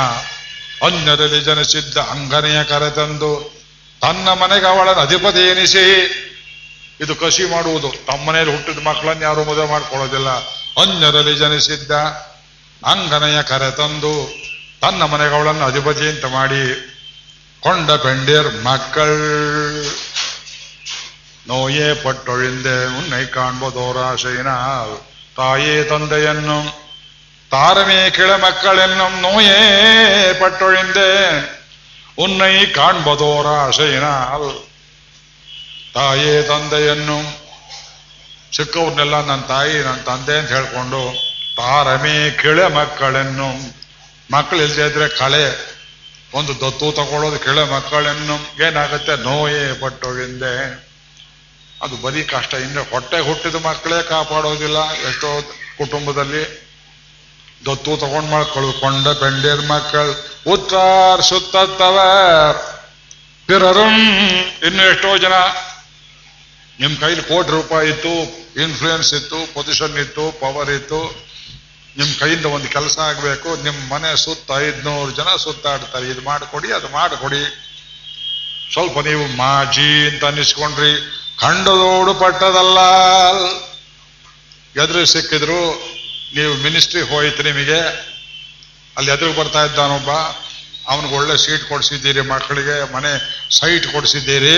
ಅನ್ಯರಲ್ಲಿ ಜನಸಿದ್ಧ ಅಂಗನೆಯ ಕರೆತಂದು ತನ್ನ ಮನೆಗೆ ಅವಳ ಅಧಿಪತಿ ಎನಿಸಿ ಇದು ಕಸಿ ಮಾಡುವುದು. ತಮ್ಮ ಮನೆಯಲ್ಲಿ ಹುಟ್ಟಿದ ಮಕ್ಕಳನ್ನು ಯಾರು ಮದುವೆ ಮಾಡ್ಕೊಳ್ಳೋದಿಲ್ಲ. ಅನ್ಯರಲ್ಲಿ ಜನಿಸಿದ್ದ ಅಂಗನೆಯ ಕರೆತಂದು ತನ್ನ ಮನೆಗೆ ಅವಳನ್ನು ಅಧಿಪತಿ ಅಂತ ಮಾಡಿ ಕೊಂಡ ಪೆಂಡೇರ್ ಮಕ್ಕಳ್ ನೋಯೇ ಪಟ್ಟೊಳಿಂದೆ ಉನ್ನೈ ಕಾಣ್ಬೋದೋರಾಶೈನ ತಾಯೇ ತಂದೆಯನ್ನು தாரமே கிளமக்களென்னும் நோயே பட்டொழிந்தேன் உன்னை காண்பதோர் ஆசையினால் ತಾಯೇ ತಂದೆಯನ್ನು, ಚಿಕ್ಕವ್ರನ್ನೆಲ್ಲ ನನ್ನ ತಾಯಿ ನನ್ನ ತಂದೆ ಅಂತ ಹೇಳ್ಕೊಂಡು ತಾರಮೇ ಕಿಳೆ ಮಕ್ಕಳನ್ನು. ಮಕ್ಕಳು ಇಲ್ಲದೆ ಇದ್ರೆ ಕಳೆ, ಒಂದು ದತ್ತು ತಗೊಳ್ಳೋದು ಕಿಳೆ ಮಕ್ಕಳನ್ನು. ಏನಾಗುತ್ತೆ? ನೋಯೇ ಪಟ್ಟೊಳಿಂದೆ. ಅದು ಬರೀ ಕಷ್ಟ. ಇನ್ನು ಹೊಟ್ಟೆ ಹುಟ್ಟಿದ ಮಕ್ಕಳೇ ಕಾಪಾಡೋದಿಲ್ಲ. ಎಷ್ಟೋ ಕುಟುಂಬದಲ್ಲಿ ದತ್ತು ತಗೊಂಡ್ ಮಕ್ಕಳು ಕೊಂಡ ಬೆಂಡೇರ್ ಮಕ್ಕಳು ಉತ್ತಾರ್ ಸುತ್ತವ ಪಿರರುಂ ಇನ್ನು ಎಷ್ಟೋ ಜನ. ನಿಮ್ ಕೈಲಿ ಕೋಟಿ ರೂಪಾಯಿ ಇತ್ತು ಇನ್ಫ್ಲೂಯೆನ್ಸ್ ಇತ್ತು ಪೊಸಿಷನ್ ಇತ್ತು ಪವರ್ ಇತ್ತು. ನಿಮ್ ಕೈಯಿಂದ ಒಂದು ಕೆಲಸ ಆಗಬೇಕು, ನಿಮ್ ಮನೆ ಸುತ್ತ ಐದ್ನೂರು ಜನ ಸುತ್ತಾಡ್ತಾರೆ. ಇದು ಮಾಡಿಕೊಡಿ, ಅದು ಮಾಡಿಕೊಡಿ. ಸ್ವಲ್ಪ ನೀವು ಮಾಜಿ ಅಂತ ಅನ್ನಿಸ್ಕೊಂಡ್ರಿ ಕಂಡದೋಡು ಪಟ್ಟದಲ್ಲ ಎದುರು ಸಿಕ್ಕಿದ್ರು ನೀವು ಮಿನಿಸ್ಟ್ರಿ ಹೋಯ್ತು ನಿಮಗೆ, ಅಲ್ಲಿ ಎದುರು ಬರ್ತಾ ಇದ್ದಾನೊಬ್ಬ ಅವನಿಗೆ ಒಳ್ಳೆ ಸೀಟ್ ಕೊಡಿಸಿದ್ದೀರಿ ಮಕ್ಕಳಿಗೆ, ಮನೆ ಸೈಟ್ ಕೊಡಿಸಿದ್ದೀರಿ.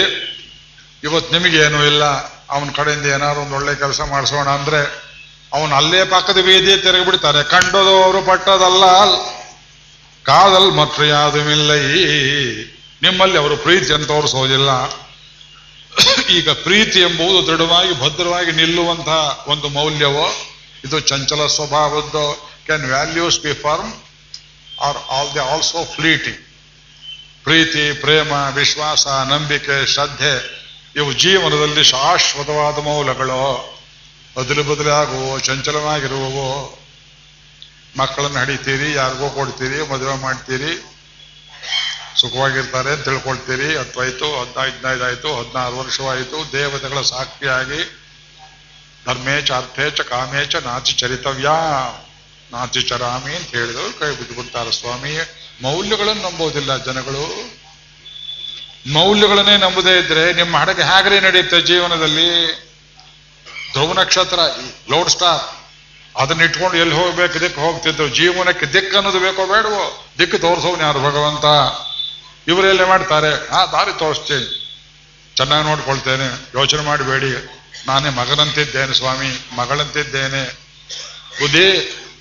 ಇವತ್ತು ನಿಮಗೇನು ಇಲ್ಲ, ಅವನ ಕಡೆಯಿಂದ ಏನಾದ್ರು ಒಂದು ಒಳ್ಳೆ ಕೆಲಸ ಮಾಡಿಸೋಣ ಅಂದ್ರೆ, ಅವನು ಅಲ್ಲೇ ಪಕ್ಕದ ಬೀದಿ ತಿರುಗಿಬಿಡ್ತಾರೆ ಅವರು ಪಟ್ಟದಲ್ಲ, ಕಾದಲ್ ಮತ್ತು ಯಾದುಮಿಲ್ಲ ಈ ನಿಮ್ಮಲ್ಲಿ ಅವರು ಪ್ರೀತಿಯನ್ನು ತೋರಿಸೋದಿಲ್ಲ. ಈಗ ಪ್ರೀತಿ ಎಂಬುದು ದೃಢವಾಗಿ, ಭದ್ರವಾಗಿ ನಿಲ್ಲುವಂತಹ ಒಂದು ಮೌಲ್ಯವೋ ಇದು ಚಂಚಲ ಸ್ವಭಾವದ್ದು. Can values be firm or all the also fleeting ಪ್ರೀತಿ, ಪ್ರೇಮ, ವಿಶ್ವಾಸ, ನಂಬಿಕೆ, ಶ್ರದ್ಧೆ, ಇವು ಜೀವನದಲ್ಲಿ ಶಾಶ್ವತವಾದ ಮೌಲ್ಯಗಳು. ಬದಲು ಬದಲಾಗುವೋ, ಚಂಚಲವಾಗಿರುವವು? ಮಕ್ಕಳನ್ನು ಹಡಿತೀರಿ, ಯಾರಿಗೋ ಕೊಡ್ತೀರಿ, ಮದುವೆ ಮಾಡ್ತೀರಿ, ಸುಖವಾಗಿರ್ತಾರೆ ತಿಳ್ಕೊಳ್ತೀರಿ. ಹತ್ತಾಯ್ತು ಆಯ್ತು, ಹದಿನಾರು ವರ್ಷವಾಯಿತು, ದೇವತೆಗಳ ಸಾಕ್ಷಿಯಾಗಿ ಧರ್ಮೇಚ ಕಾಮೇ ಚ ನಾಚಿ ಚರಿತವ್ಯ. ನಾಚಿ ಚರಾಮಿ ಅಂತ ಹೇಳಿದವರು ಕೈ ಬಿಟ್ಬಿಡ್ತಾರೆ ಸ್ವಾಮಿ. ಮೌಲ್ಯಗಳನ್ನು ನಂಬೋದಿಲ್ಲ ಜನಗಳು. ಮೌಲ್ಯಗಳನ್ನೇ ನಂಬದೇ ಇದ್ರೆ ನಿಮ್ಮ ಹಡಗೆ ಹೇಗ್ರೆ ನಡೆಯುತ್ತೆ ಜೀವನದಲ್ಲಿ? ಧ್ರುವ ನಕ್ಷತ್ರ ಲೋಡ್ ಸ್ಟಾರ್. ಅದನ್ನ ಇಟ್ಕೊಂಡು ಎಲ್ಲಿ ಹೋಗ್ಬೇಕು, ದಿಕ್ಕು ಹೋಗ್ತಿದ್ರು ಜೀವನಕ್ಕೆ ದಿಕ್ಕು ಅನ್ನೋದು ಬೇಕೋ ಬೇಡವೋ? ದಿಕ್ಕು ತೋರಿಸೋನು ಯಾರು ಭಗವಂತ? ಇವರೆಲ್ಲ ಮಾಡ್ತಾರೆ? ಆ ದಾರಿ ತೋರಿಸ್ತೀನಿ. ಚೆನ್ನಾಗಿ ನೋಡ್ಕೊಳ್ತೇನೆ. ಯೋಚನೆ ಮಾಡಬೇಡಿ. ನಾನೇ ಮಗನಂತಿದ್ದೇನೆ ಸ್ವಾಮಿ ಮಗಳಂತಿದ್ದೇನೆ ಬುದ್ಧಿ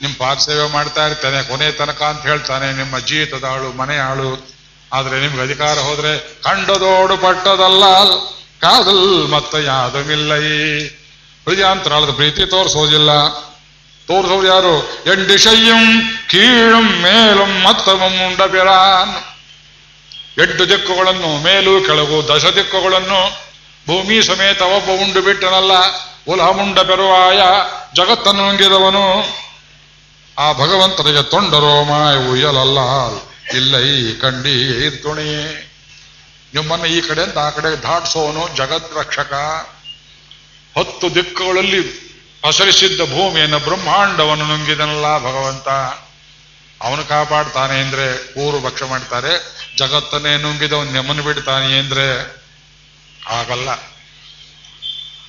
ನಿಮ್ಮ ಪಾದ ಸೇವೆ ಮಾಡ್ತಾ ಇರ್ತಾನೆ, ಕೊನೆ ತನಕ ಅಂತ ಹೇಳ್ತಾನೆ, ನಿಮ್ಮ ಜೀತದ ಆಳು, ಮನೆ ಆಳು. ಆದ್ರೆ ನಿಮ್ಗೆ ಅಧಿಕಾರ ಹೋದ್ರೆ ಕಂಡದೋಡು ಪಟ್ಟದಲ್ಲ, ಕಾದಲ್ ಮತ್ತ ಯಾದಮಿಲ್ಲೈ ಹೃದಯಾಂತರಾಳದ ಪ್ರೀತಿ ತೋರಿಸೋದಿಲ್ಲ. ತೋರಿಸೋರು ಯಾರು? ಎಂಡಿಶಯ್ಯಂ ಕೀಳುಂ, ಮೇಲುಂ, ಮತ್ತಮಂ ಉಂಡ ಬಿರಾನ್ ಎಂಟು ದಿಕ್ಕುಗಳನ್ನು ಮೇಲು ಕೆಳಗು ದಶ ದಿಕ್ಕುಗಳನ್ನು ಭೂಮಿ ಸಮೇತ ಒಬ್ಬ ಉಂಡು ಬಿಟ್ಟನಲ್ಲ ಉಲಹಮುಂಡ ಬೆರುವಾಯ ಜಗತ್ತನ್ನು ನುಂಗಿದವನು. ಆ ಭಗವಂತನಿಗೆ ತೊಂಡರೋಮಾಯ ಉಯ್ಯಲಲ್ಲ. ಇಲ್ಲ ಈ ಕಂಡಿ ತುಣಿಯೇ ನಿಮ್ಮನ್ನು ಈ ಕಡೆಯಿಂದ ಆ ಕಡೆ ದಾಟಿಸೋನು ಜಗತ್ ರಕ್ಷಕ. ಹತ್ತು ದಿಕ್ಕುಗಳಲ್ಲಿ ಪಸರಿಸಿದ್ದ ಭೂಮಿಯನ್ನು ಬ್ರಹ್ಮಾಂಡವನ್ನು ನುಂಗಿದನಲ್ಲ ಭಗವಂತ. ಅವನು ಕಾಪಾಡ್ತಾನೆ ಅಂದ್ರೆ ಊರು ಭಕ್ಷ ಮಾಡ್ತಾರೆ, ಜಗತ್ತನ್ನೇ ನುಂಗಿದವನು ನೆಮ್ಮನ್ನು ಬಿಡ್ತಾನೆ ಅಂದ್ರೆ ಆಗಲ್ಲ.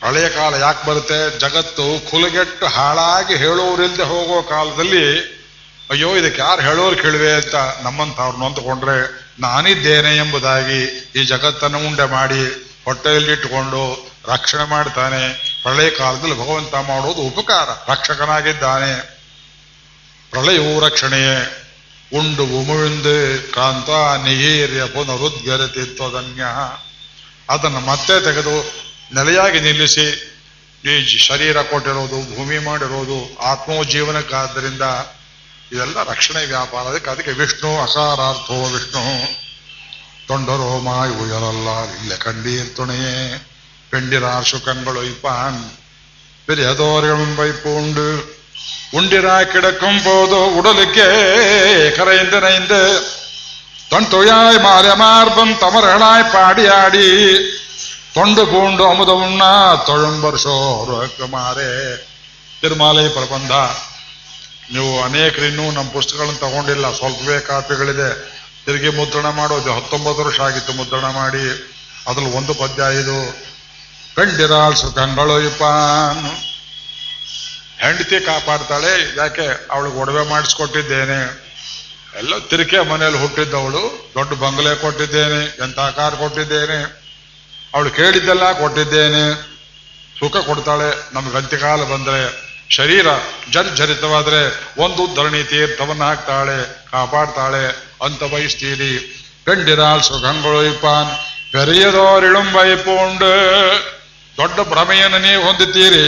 ಹಳೆಯ ಕಾಲ ಯಾಕೆ ಬರುತ್ತೆ? ಜಗತ್ತು ಕುಲಗೆಟ್ಟು ಹಾಳಾಗಿ ಹೇಳೋರಿಲ್ದೆ ಹೋಗೋ ಕಾಲದಲ್ಲಿ, ಅಯ್ಯೋ, ಇದಕ್ಕೆ ಯಾರು ಹೇಳೋರು ಕೇಳುವೆ ಅಂತ ನಮ್ಮಂಥವ್ರು ನೊಂದುಕೊಂಡ್ರೆ ನಾನಿದ್ದೇನೆ ಎಂಬುದಾಗಿ ಈ ಜಗತ್ತನ್ನು ಉಂಡೆ ಮಾಡಿ ಹೊಟ್ಟೆಯಲ್ಲಿಟ್ಟುಕೊಂಡು ರಕ್ಷಣೆ ಮಾಡ್ತಾನೆ. ಪ್ರಳಯ ಕಾಲದಲ್ಲಿ ಭಗವಂತ ಮಾಡೋದು ಉಪಕಾರ. ರಕ್ಷಕನಾಗಿದ್ದಾನೆ. ಪ್ರಳಯವೂ ರಕ್ಷಣೆಯೇ. ಉಂಡು ಉಮಿழ்ந்து ಕಾಂತ ನಿಗೀರ್ಯ ಪುನರುದ್ಗರತಿತ್ವಧನ್ಯ ಅದನ್ನು ಮತ್ತೆ ತೆಗೆದು ನೆಲೆಯಾಗಿ ನಿಲ್ಲಿಸಿ ಈ ಶರೀರ ಕೊಟ್ಟಿರೋದು ಭೂಮಿ ಮಾಡಿರೋದು ಆತ್ಮೋಜೀವನಕ್ಕಾದ್ದರಿಂದ ಇದೆಲ್ಲ ರಕ್ಷಣೆ ವ್ಯಾಪಾರ ಅದಕ್ಕೆ ಅದಕ್ಕೆ ವಿಷ್ಣು ಅಕಾರಾರ್ಥೋ ವಿಷ್ಣು ತೊಂಡರೋ ಮಾಯ್ ಉಯರಲ್ಲ ಇಲ್ಲ ಕಂಡೀರ್ ತುಣೆಯೇ பெண்டிரார் சுகங்கள் ஒய்ப்பான் பெரியதோர்களும் வைப்பூண்டு உண்டிராய் கிடக்கும் போதோ உடலுக்கே கரைந்து நைந்து തൊൺതൊഴിയായി മാലമാർദ്ദം തമറകളായി പാടിയാടി. തൊണ്ട് ಅವರು അമുതമുണ്ണ ತೊಳಂಬರ್ಷೋರಕುಮಾರೇ ತಿರುಮಾಲೈ ಪ್ರಬಂಧ ನೀವು ಅನೇಕರು ಇನ್ನೂ ನಮ್ಮ ಪುಸ್ತಕಗಳನ್ನು ತಗೊಂಡಿಲ್ಲ ಸ್ವಲ್ಪವೇ ಕಾಪಿಗಳಿದೆ ತಿರುಗಿ ಮುದ್ರಣ ಮಾಡೋದು ಹತ್ತೊಂಬತ್ತು ವರ್ಷ ಆಗಿತ್ತು ಮುದ್ರಣ ಮಾಡಿ ಅದ್ರಲ್ಲಿ ಒಂದು ಪದ್ಯ ಇದು ಕಂಡಿರಾಲ್ ಸುಖಂಗಳೊಯ್ಪಾನ್ ಹೆಂಡತಿ ಕಾಪಾಡ್ತಾಳೆ ಯಾಕೆ ಅವಳಿಗೆ ಒಡವೆ ಮಾಡಿಸ್ಕೊಟ್ಟಿದ್ದೇನೆ ಎಲ್ಲ ತಿರುಕೆ ಮನೆಯಲ್ಲಿ ಹುಟ್ಟಿದ್ದವಳು, ದೊಡ್ಡ ಬಂಗಲೆ ಕೊಟ್ಟಿದ್ದೇನೆ ಎಂಥ ಕಾರ್ ಕೊಟ್ಟಿದ್ದೇನೆ. ಅವಳು ಕೇಳಿದ್ದೆಲ್ಲ ಕೊಟ್ಟಿದ್ದೇನೆ. ಸುಖ ಕೊಡ್ತಾಳೆ, ನಮ್ಗೆ ಅಂತ್ಯಕಾಲ ಬಂದ್ರೆ. ಶರೀರ ಜರ್ಜರಿತವಾದ್ರೆ ಒಂದು ಧರಣಿ ತೀರ್ಥವನ್ನು ಹಾಕ್ತಾಳೆ, ಕಾಪಾಡ್ತಾಳೆ. ಅಂತ ಬಯಸ್ತೀರಿ. ಗಂಡಿರಾಳ್ ಸುಖಂಗಳು ಇಪ್ಪಾನ್ ಪೆರಿಯದೋರಿಳುಂಬೈ ಪೂಂಡು ದೊಡ್ಡ ಭ್ರಮೆಯನ್ನು ನೀವು ಹೊಂದಿದ್ದೀರಿ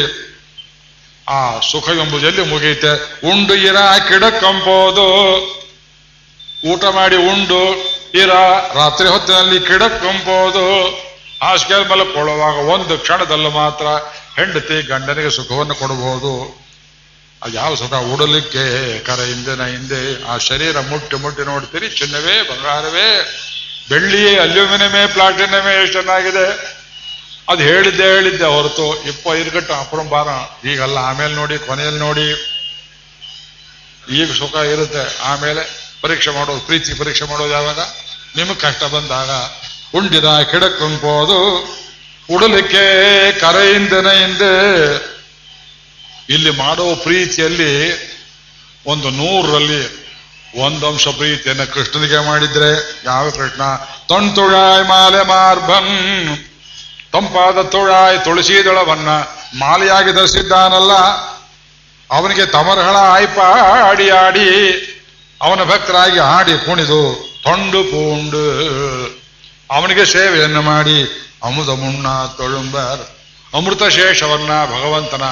ಆ ಸುಖ ಎಂಬುದಲ್ಲಿ ಮುಗಿಯುತ್ತೆ? ಉಂಡು ಇರ ಕಿಡಕ್ಕಂಬೋದು ಊಟ ಮಾಡಿ ಉಂಡು, ಇರ, ರಾತ್ರಿ ಹೊತ್ತಿನಲ್ಲಿ ಕಿಡಕ್ಕಂಬೋದು ಹಾಸಿಗೆ ಮಲಕೊಳ್ಳುವಾಗ ಒಂದು ಕ್ಷಣದಲ್ಲಿ ಮಾತ್ರ ಹೆಂಡತಿ ಗಂಡನಿಗೆ ಸುಖವನ್ನು ಕೊಡಬಹುದು. ಯಾವ ಸುಖ? ಉಡಲಿಕ್ಕೆ, ಕರ ಹಿಂದಿನ ಹಿಂದೆ, ಆ ಶರೀರ ಮುಟ್ಟಿ ಮುಟ್ಟಿ ನೋಡ್ತೀರಿ ಚಿನ್ನವೇ, ಬಂಗಾರವೇ. ಬೆಳ್ಳಿ ಅಲ್ಯೂಮಿನಿಯಮೇ ಪ್ಲಾಟಿನಮೇ ಎಷ್ಟು ಚೆನ್ನಾಗಿದೆ. ಅದು ಹೇಳಿದ್ದೆ ಹೇಳಿದ್ದೆ ಹೊರತು ಇಪ್ಪ ಇರ್ಗಟ್ಟು ಅಪರಂಬಾರ. ಈಗಲ್ಲ, ಆಮೇಲೆ ನೋಡಿ, ಕೊನೆಯಲ್ಲಿ ನೋಡಿ. ಈಗ ಸುಖ ಇರುತ್ತೆ. ಆಮೇಲೆ ಪರೀಕ್ಷೆ ಮಾಡೋದು ಪ್ರೀತಿ ಪರೀಕ್ಷೆ ಮಾಡೋದು ಯಾವಾಗ? ನಿಮಗೆ ಕಷ್ಟ ಬಂದಾಗ. ಉಂಡಿದ ಕಿಡಕ್ಕಂಪೋದು ಉಡಲಿಕ್ಕೆ ಕರೆಯಿಂದನ ಹಿಂದೆ ಇಲ್ಲಿ ಮಾಡೋ ಪ್ರೀತಿಯಲ್ಲಿ ಒಂದು ನೂರರಲ್ಲಿ ಒಂದಂಶ ಪ್ರೀತಿಯನ್ನು ಕೃಷ್ಣನಿಗೆ ಮಾಡಿದ್ರೆ. ಯಾವ ಕೃಷ್ಣ? ತೊಣ್ತುಳಾಯ್ ಮಾಲೆ ಮಾರ್ಬನ್ ತಂಪಾದ ತುಳಾಯ್ ತುಳಸಿದಳವನ್ನ ಮಾಲೆಯಾಗಿ ಧರಿಸಿದ್ದಾನಲ್ಲ. ಅವನಿಗೆ ತಮರಹಳ ಆಯ್ಪಾಡಿ ಆಡಿ ಅವನ ಭಕ್ತರಾಗಿ ಹಾಡಿ ಕುಣಿದು ತೊಂಡು ಪೂಂಡು ಅವನಿಗೆ ಸೇವೆಯನ್ನು ಮಾಡಿ ಅಮೃತ ಮುಣ್ಣ ತೊಳುಂಬರ್ ಅಮೃತ ಶೇಷವನ್ನ ಭಗವಂತನ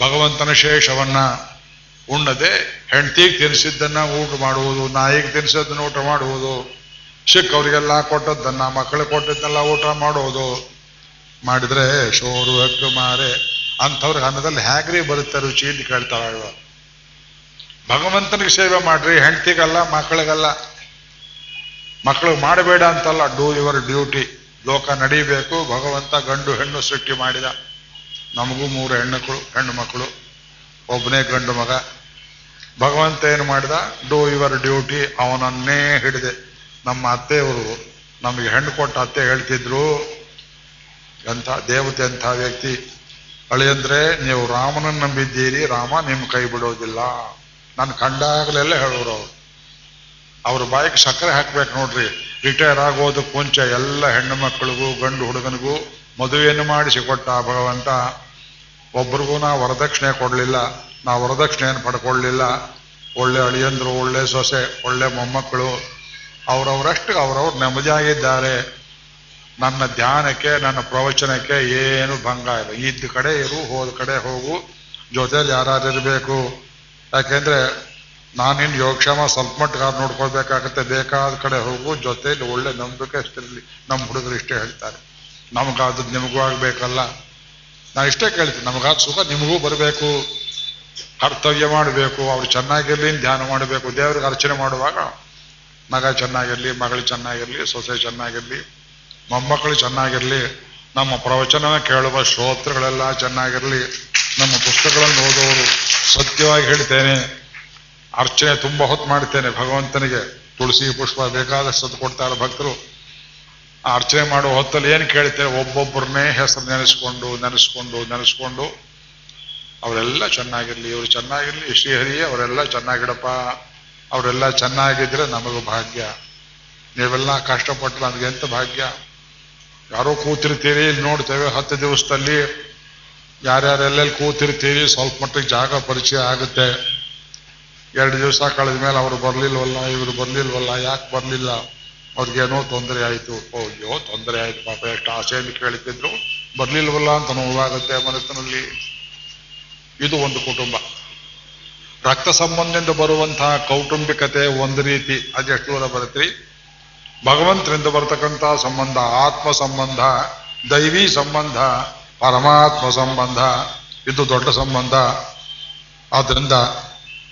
ಭಗವಂತನ ಶೇಷವನ್ನ ಉಣ್ಣದೆ ಹೆಂಡತಿಗೆ ತಿನ್ನಿಸಿದ್ದನ್ನ ಊಟ ಮಾಡುವುದು, ನಾಯಿಗೆ ತಿನ್ನಿಸಿದ್ದನ್ನ ಊಟ ಮಾಡುವುದು, ಸಿಕ್ಕವರಿಗೆಲ್ಲ ಕೊಟ್ಟದ್ದನ್ನ ಮಕ್ಕಳಿಗೆ ಕೊಟ್ಟದ್ದನ್ನೆಲ್ಲ ಊಟ ಮಾಡುವುದು. ಮಾಡಿದ್ರೆ ಶೋರು ಹಕ್ಕು ಮಾರೆ. ಅಂಥವ್ರಿಗೆ ಅನ್ನದಲ್ಲಿ ಹ್ಯಾಗ್ರಿ ಬರುತ್ತೆ ರುಚಿ ಅಂತ ಭಗವಂತನಿಗೆ ಸೇವೆ ಮಾಡ್ರಿ, ಹೆಂಡ್ತಿಗಲ್ಲ, ಮಕ್ಕಳಿಗಲ್ಲ. ಮಕ್ಕಳು ಮಾಡಬೇಡ ಅಂತಲ್ಲ ಡೂ ಯುವರ್ ಡ್ಯೂಟಿ ಲೋಕ ನಡೀಬೇಕು, ಭಗವಂತ ಗಂಡು ಹೆಣ್ಣು ಸೃಷ್ಟಿ ಮಾಡಿದ. ನಮಗೂ ಮೂರು ಹೆಣ್ಣುಗಳು ಹೆಣ್ಣು ಮಕ್ಕಳು ಒಬ್ಬನೇ ಗಂಡು ಮಗ. ಭಗವಂತ ಏನು ಮಾಡಿದ? ಡೂ ಯುವರ್ ಡ್ಯೂಟಿ ಅವನನ್ನೇ ಹಿಡಿದೆ. ನಮ್ಮ ಅತ್ತೆಯವರು ನಮಗೆ ಹೆಣ್ಣು ಕೊಟ್ಟ ಅತ್ತೆ ಹೇಳ್ತಿದ್ರು. ಎಂಥ, ದೇವತೆ ಅಂಥ ವ್ಯಕ್ತಿ. ಅಳಿಯಂದ್ರೆ, ನೀವು ರಾಮನನ್ನು ನಂಬಿದ್ದೀರಿ, ರಾಮ ನಿಮ್ಮ ಕೈ ಬಿಡೋದಿಲ್ಲ. ನಾನು ಕಂಡಾಗಲೆಲ್ಲ ಹೇಳೋರು ಅವರು. ಅವ್ರ ಬಾಯಿಗೆ ಸಕ್ಕರೆ ಹಾಕ್ಬೇಕು ನೋಡ್ರಿ. ರಿಟೈರ್ ಆಗೋದಕ್ಕೆ ಮುಂಚೆ ಎಲ್ಲ ಹೆಣ್ಣು ಮಕ್ಕಳಿಗೂ, ಗಂಡು ಹುಡುಗನಿಗೂ ಮದುವೆಯನ್ನು ಮಾಡಿಸಿ ಕೊಟ್ಟ ಭಗವಂತ. ಒಬ್ರಿಗೂ ನಾ ವರದಕ್ಷಿಣೆ ಕೊಡಲಿಲ್ಲ. ನಾ ವರದಕ್ಷಿಣೆಯನ್ನು ಪಡ್ಕೊಳ್ಳಿಲ್ಲ. ಒಳ್ಳೆ ಅಳಿಯಂದ್ರು, ಒಳ್ಳೆ ಸೊಸೆ, ಒಳ್ಳೆ ಮೊಮ್ಮಕ್ಕಳು. ಅವರವರಷ್ಟು ಅವರವ್ರು ನೆಮ್ಮದಿಯಾಗಿದ್ದಾರೆ. ನನ್ನ ಧ್ಯಾನಕ್ಕೆ, ನನ್ನ ಪ್ರವಚನಕ್ಕೆ ಏನು ಭಂಗ ಇಲ್ಲ. ಇದ್ದ ಕಡೆ ಇರು, ಹೋದ ಕಡೆ ಹೋಗು. ಜೊತೆಯಲ್ಲಿ ಯಾರಿರಬೇಕು ಯಾಕೆಂದ್ರೆ ನಾನಿನ್ ಯೋಗಕ್ಷೇಮ ಸ್ವಲ್ಪ ಮಟ್ಟಿಗೆ ನೋಡ್ಕೊಳ್ಬೇಕಾಗತ್ತೆ. ಬೇಕಾದ ಕಡೆ ಹೋಗು ಜೊತೆಯಲ್ಲಿ ಒಳ್ಳೆ ನಂಬಿಕೆ ಅಷ್ಟಿರಲಿ. ನಮ್ಮ ಹುಡುಗರು ಇಷ್ಟೇ ಹೇಳ್ತಾರೆ. ನಮಗಾದದ್ದು ನಿಮಗೂ ಆಗ್ಬೇಕಲ್ಲ. ನಾನು ಇಷ್ಟೇ ಕೇಳ್ತೀನಿ, ನಮಗಾದ ಸುಖ ನಿಮಗೂ ಬರಬೇಕು. ಕರ್ತವ್ಯ ಮಾಡಬೇಕು. ಅವ್ರು ಚೆನ್ನಾಗಿರಲಿ, ಧ್ಯಾನ ಮಾಡಬೇಕು. ದೇವ್ರಿಗೆ ಅರ್ಚನೆ ಮಾಡುವಾಗ ಮಗ ಚೆನ್ನಾಗಿರಲಿ, ಮಗಳು ಚೆನ್ನಾಗಿರಲಿ, ಸೊಸೆ ಚೆನ್ನಾಗಿರಲಿ, ಮೊಮ್ಮಕ್ಕಳು ಚೆನ್ನಾಗಿರ್ಲಿ ನಮ್ಮ ಪ್ರವಚನ ಕೇಳುವ ಶ್ರೋತೃಗಳೆಲ್ಲ ಚೆನ್ನಾಗಿರಲಿ. ನಮ್ಮ ಪುಸ್ತಕಗಳನ್ನು ಓದೋರು ಸತ್ಯವಾಗಿ ಹೇಳ್ತೇನೆ. ಅರ್ಚನೆ ತುಂಬಾ ಹೊತ್ತು ಮಾಡ್ತೇನೆ ಭಗವಂತನಿಗೆ. ತುಳಸಿ ಪುಷ್ಪ ಬೇಕಾದಷ್ಟು ಕೊಡ್ತಾರೆ ಭಕ್ತರು. ಆ ಅರ್ಚನೆ ಮಾಡುವ ಹೊತ್ತಲ್ಲಿ ಏನು ಕೇಳ್ತೇವೆ? ಒಬ್ಬೊಬ್ಬರನ್ನೇ ಹೆಸರು ನೆನೆಸ್ಕೊಂಡು ನೆನೆಸ್ಕೊಂಡು ನೆನೆಸ್ಕೊಂಡು. ಅವರೆಲ್ಲ ಚೆನ್ನಾಗಿರ್ಲಿ, ಇವರು ಚೆನ್ನಾಗಿರ್ಲಿ, ಶ್ರೀಹರಿ ಅವರೆಲ್ಲ ಚೆನ್ನಾಗಿಡಪ್ಪ. ಅವರೆಲ್ಲ ಚೆನ್ನಾಗಿದ್ರೆ ನಮಗೂ ಭಾಗ್ಯ. ನೀವೆಲ್ಲ ಕಷ್ಟಪಟ್ಟು ಎಂತ ಭಾಗ್ಯ? ಯಾರೋ ಕೂತಿರ್ತೀರಿ, ಇಲ್ಲಿ ನೋಡ್ತೇವೆ, ಹತ್ತು ದಿವಸದಲ್ಲಿ ಯಾರ್ಯಾರೆಲ್ಲೆಲ್ಲಿ ಕೂತಿರ್ತೀರಿ, ಸ್ವಲ್ಪ ಮಟ್ಟಿಗೆ ಜಾಗ ಪರಿಚಯ ಆಗುತ್ತೆ. ಎರಡು ದಿವಸ ಕಳೆದ ಮೇಲೆ ಅವರು ಬರ್ಲಿಲ್ವಲ್ಲ, ಇವರು ಬರ್ಲಿಲ್ವಲ್ಲ, ಯಾಕೆ ಬರ್ಲಿಲ್ಲ? ಅವ್ರಿಗೇನೋ ತೊಂದರೆ ಆಯಿತು. ಅಯ್ಯೋ, ತೊಂದರೆ ಆಯ್ತು, ಪಾಪ, ಎಷ್ಟು ಆಸೆಯಲ್ಲಿ ಕೇಳ್ತಿದ್ರು. ಬರ್ಲಿಲ್ವಲ್ಲ ಅಂತ ನೋವಾಗುತ್ತೆ ಮನಸ್ಸಿನಲ್ಲಿ. ಇದು ಒಂದು ಕುಟುಂಬ. ರಕ್ತ ಸಂಬಂಧದಿಂದ ಬರುವಂತಹ ಕೌಟುಂಬಿಕತೆ ಒಂದು ರೀತಿ. ಅದೆಷ್ಟು ದೂರ ಬರುತ್ತೀರಿ ಭಗವಂತರಿಂದ ಬರ್ತಕ್ಕಂಥ ಸಂಬಂಧ, ಆತ್ಮ ಸಂಬಂಧ, ದೈವಿ ಸಂಬಂಧ, ಪರಮಾತ್ಮ ಸಂಬಂಧ, ಇದು ದೊಡ್ಡ ಸಂಬಂಧ. ಆದ್ರಿಂದ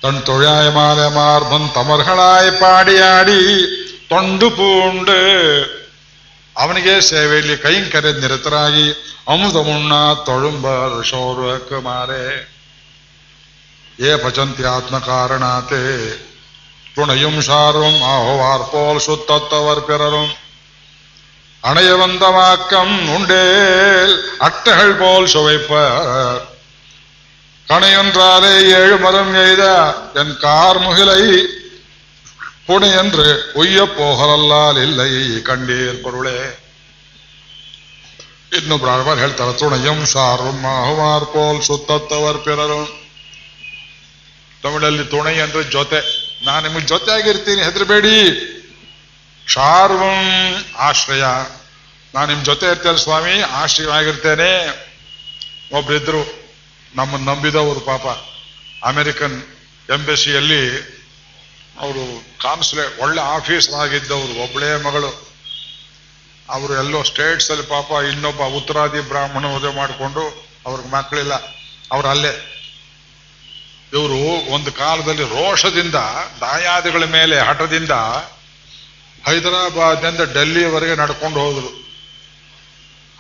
ತನ್ ತೊಳ್ಯಾಯ ಮಾಲೆ ಮಾರ್ಬನ್ ತಮರ್ಹಳಾಯ್ ಪಾಡಿಯಾಡಿ ತೊಂಡು ಪೂಂಡು. ಅವನಿಗೆ ಸೇವೆಯಲ್ಲಿ ಕೈಂಕರೆ ನಿರತರಾಗಿ ಅಮೃತ ಮುಣ್ಣ ತೊಳುಂಬ ಋಷೋರ್ವ ಮಾರೆ ಏ ಪಚಂತಿ ಆತ್ಮ ಆತ್ಮಕಾರಣಾತೆ. துணையும் சாரும் ஆஹோவார்போல் சுத்தத்தவர் பிறரும் அணையவந்தமாக்கம் உண்டேல் அட்டைகள் போல் சுவைப்ப கணையொன்றாலே ஏழு மரம் எய்த என் கார் முகிலை புனை என்று ஒய்ய போகலல்லால் இல்லை கண்டீர் பொருளே ಇನ್ನು ಬ್ರಾಹ್ಮಣ ಹೇಳ್ತಾರೆ ತುಣಯಂ ಸಾರು ಮಾಹುಮಾರ್ ಪೋಲ್ ಸುತ್ತತ್ತವರ್ ಪಿರರು ತಮಿಳಲ್ಲಿ ತುಣೈ ಅಂದ್ರೆ ಜೊತೆ ನಾನು ನಿಮಗೆ ಜೊತೆಯಾಗಿರ್ತೀನಿ, ಹೆದರಬೇಡಿ. ಕ್ಷಾರ್ವಂ ಆಶ್ರಯ. ನಾನು ನಿಮ್ಮ ಜೊತೆ ಇರ್ತೇನೆ ಸ್ವಾಮಿ ಆಶ್ರಯವಾಗಿರ್ತೇನೆ ಒಬ್ರಿದ್ರು ನಮ್ಮನ್ನು ನಂಬಿದವರು ಪಾಪ. ಅಮೆರಿಕನ್ ಎಂಬೆಸಿಯಲ್ಲಿ ಅವರು ಕಾನ್ಸುಲೇಟ್ ಒಳ್ಳೆ ಆಫೀಸರ್ ಆಗಿದ್ದವರು ಒಬ್ಬಳೇ ಮಗಳು. ಅವರು ಎಲ್ಲೋ ಸ್ಟೇಟ್ಸ್ ಅಲ್ಲಿ ಪಾಪ ಇನ್ನೊಬ್ಬ ಉತ್ತರಾದಿ ಬ್ರಾಹ್ಮಣ ಮದುವೆ ಮಾಡಿಕೊಂಡು ಅವ್ರಿಗೆ ಮಕ್ಕಳಿಲ್ಲ. ಅವ್ರು ಅಲ್ಲೇ. ಇವರು ಒಂದು ಕಾಲದಲ್ಲಿ ರೋಷದಿಂದ, ದಾಯಾದಿಗಳ ಮೇಲೆ ಹಠದಿಂದ ಹೈದರಾಬಾದ್ನಿಂದ ಡೆಲ್ಲಿವರೆಗೆ ನಡ್ಕೊಂಡು ಹೋದರು.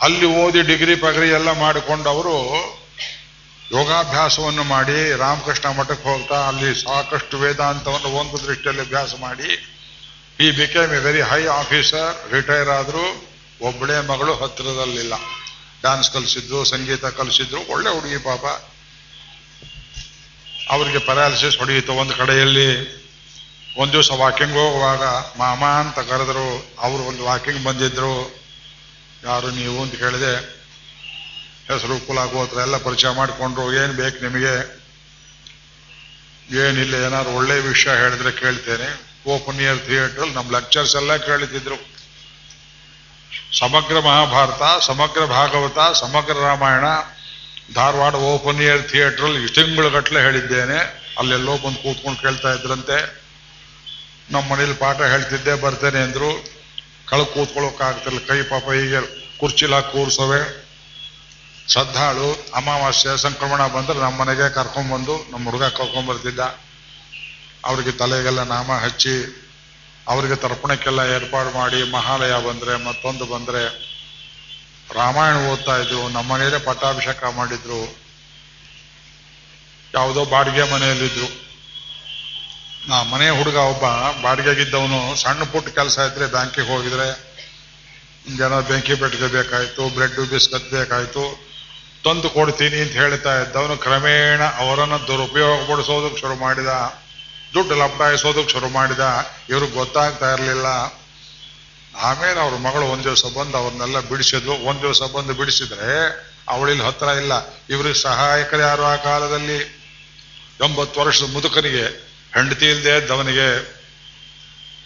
ಅಲ್ಲಿ ಓದಿ ಡಿಗ್ರಿ ಪಗ್ರಿ ಎಲ್ಲ ಮಾಡಿಕೊಂಡು ಯೋಗಾಭ್ಯಾಸವನ್ನು ಮಾಡಿ ರಾಮಕೃಷ್ಣ ಮಠಕ್ಕೆ ಹೋಗ್ತಾ, ಅಲ್ಲಿ ಸಾಕಷ್ಟು ವೇದಾಂತವನ್ನು ಒಂದು ದೃಷ್ಟಿಯಲ್ಲಿ ಅಭ್ಯಾಸ ಮಾಡಿ ಈ became a very high officer retire ಆದರೂ ಒಬ್ಬಳೇ ಮಗಳು ಹತ್ತಿರದಲ್ಲಿಲ್ಲ. ಡ್ಯಾನ್ಸ್ ಕಲಿಸಿದ್ರು, ಸಂಗೀತ ಕಲಿಸಿದ್ರು, ಒಳ್ಳೆ ಹುಡುಗಿ ಪಾಪ. ಅವರಿಗೆ ಪ್ಯಾರಾಲಿಸಿಸ್ ಹೊಡೆಯಿತು. ಒಂದು ಕಡೆಯಲ್ಲಿ ಒಂದು ದಿವಸ ವಾಕಿಂಗ್ ಹೋಗುವಾಗ, ಮಾಮ ಅಂತ ಕರೆದ್ರು. ಅವರು ಒಂದು ವಾಕಿಂಗ್ ಬಂದಿದ್ರು. ಯಾರು ನೀವು? ಅಂತ ಕೇಳಿದೆ. ಹೆಸರು, ಕುಲ ಎಲ್ಲ ಪರಿಚಯ ಮಾಡಿಕೊಂಡ್ರು. ಏನು ಬೇಕು ನಿಮಗೆ? ಏನಿಲ್ಲ, ಏನಾದ್ರು ಒಳ್ಳೆ ವಿಷಯ ಹೇಳಿದ್ರೆ ಕೇಳ್ತೇನೆ. ಓಪನ್ ಇಯರ್ ಥಿಯೇಟರ್ ನಮ್ಮ ಲೆಕ್ಚರ್ಸ್ ಎಲ್ಲ ಕೇಳ್ತಿದ್ರು. ಸಮಗ್ರ ಮಹಾಭಾರತ, ಸಮಗ್ರ ಭಾಗವತ, ಸಮಗ್ರ Ramayana Dharwad open air theatre ತಿಂಗಳುಗಟ್ಟಲೆ ಹೇಳಿದ್ದೇನೆ. ಅಲ್ಲೆಲ್ಲೋ ಬಂದು ಕೂತ್ಕೊಂಡು ಕೇಳ್ತಾ ಇದ್ರಂತೆ. ನಮ್ಮ ಮನೇಲಿ ಪಾಠ ಹೇಳ್ತಿದ್ದೆ, ಬರ್ತೇನೆ ಅಂದ್ರು. ಕಳ ಕೂತ್ಕೊಳ್ಳೋಕ್ಕಾಗ್ತಿಲ್ಲ ಕೈ ಪಾಪ ಹೀಗೆ ಕುರ್ಚಿಲ ಕೂರ್ಸವೆ. ಶ್ರದ್ಧಾಳು, ಅಮಾವಾಸ್ಯೆ, ಸಂಕ್ರಮಣ ಬಂದ್ರೆ ನಮ್ಮ ಮನೆಗೆ ಕರ್ಕೊಂಡ್ಬಂದು ನಮ್ಮ ಹುಡುಗ ಕರ್ಕೊಂಡ್ಬರ್ತಿದ್ದ ಅವರಿಗೆ ತಲೆಗೆಲ್ಲ ನಾಮ ಹಚ್ಚಿ, ಅವರಿಗೆ ತರ್ಪಣಕ್ಕೆಲ್ಲ ಏರ್ಪಾಡು ಮಾಡಿ ಮಹಾಲಯ ಬಂದರೆ ಮತ್ತೊಂದು ಬಂದ್ರೆ ರಾಮಾಯಣ ಓದ್ತಾ ಇದ್ರು, ನಮ್ಮ ಮನೆಯಲ್ಲೇ ಪಟ್ಟಾಭಿಷೇಕ ಮಾಡಿದ್ರು, ಯಾವುದೋ ಬಾಡಿಗೆ ಮನೆಯಲ್ಲಿದ್ರು. ನಾ ಮನೆ ಹುಡುಗ ಒಬ್ಬ ಬಾಡಿಗೆಗಿದ್ದವನು ಸಣ್ಣ ಪುಟ್ಟ ಕೆಲಸ ಇದ್ರೆ ಬ್ಯಾಂಕಿಗೆ ಹೋಗಿದ್ರೆ ಜನ ಬೆಂಕಿ ಪೆಟ್ಟಿಗೆ ಬೇಕಾಯ್ತು, ಬ್ರೆಡ್, ಬಿಸ್ಕತ್ ಬೇಕಾಯ್ತು, ತಂದು ಕೊಡ್ತೀನಿ ಅಂತ ಹೇಳ್ತಾ ಇದ್ದವನು ಕ್ರಮೇಣ ಅವರನ್ನು ದುರುಪಯೋಗಪಡಿಸೋದಕ್ಕೆ ಶುರು ಮಾಡಿದ, ದುಡ್ಡು ಲಪಟಾಯಿಸೋದಕ್ಕೆ ಶುರು ಮಾಡಿದ. ಇವ್ರಿಗೆ ಗೊತ್ತಾಗ್ತಾ ಇರಲಿಲ್ಲ. ಆಮೇಲೆ ಅವ್ರ ಮಗಳು ಒಂದ್ ದಿವಸ ಬಂದು ಅವ್ರನ್ನೆಲ್ಲ ಬಿಡಿಸಿದ್ಲು. ಒಂದ್ ದಿವಸ ಬಂದು ಬಿಡಿಸಿದ್ರೆ ಅವಳಿಲ್ಲಿ ಹತ್ರ ಇಲ್ಲ. ಇವ್ರಿಗೆ ಸಹಾಯಕರು ಯಾರು ಆ ಕಾಲದಲ್ಲಿ? ಎಂಬತ್ತು ವರ್ಷದ ಮುದುಕನಿಗೆ, ಹೆಂಡತಿ ಇಲ್ಲದೆ ಇದ್ದವನಿಗೆ,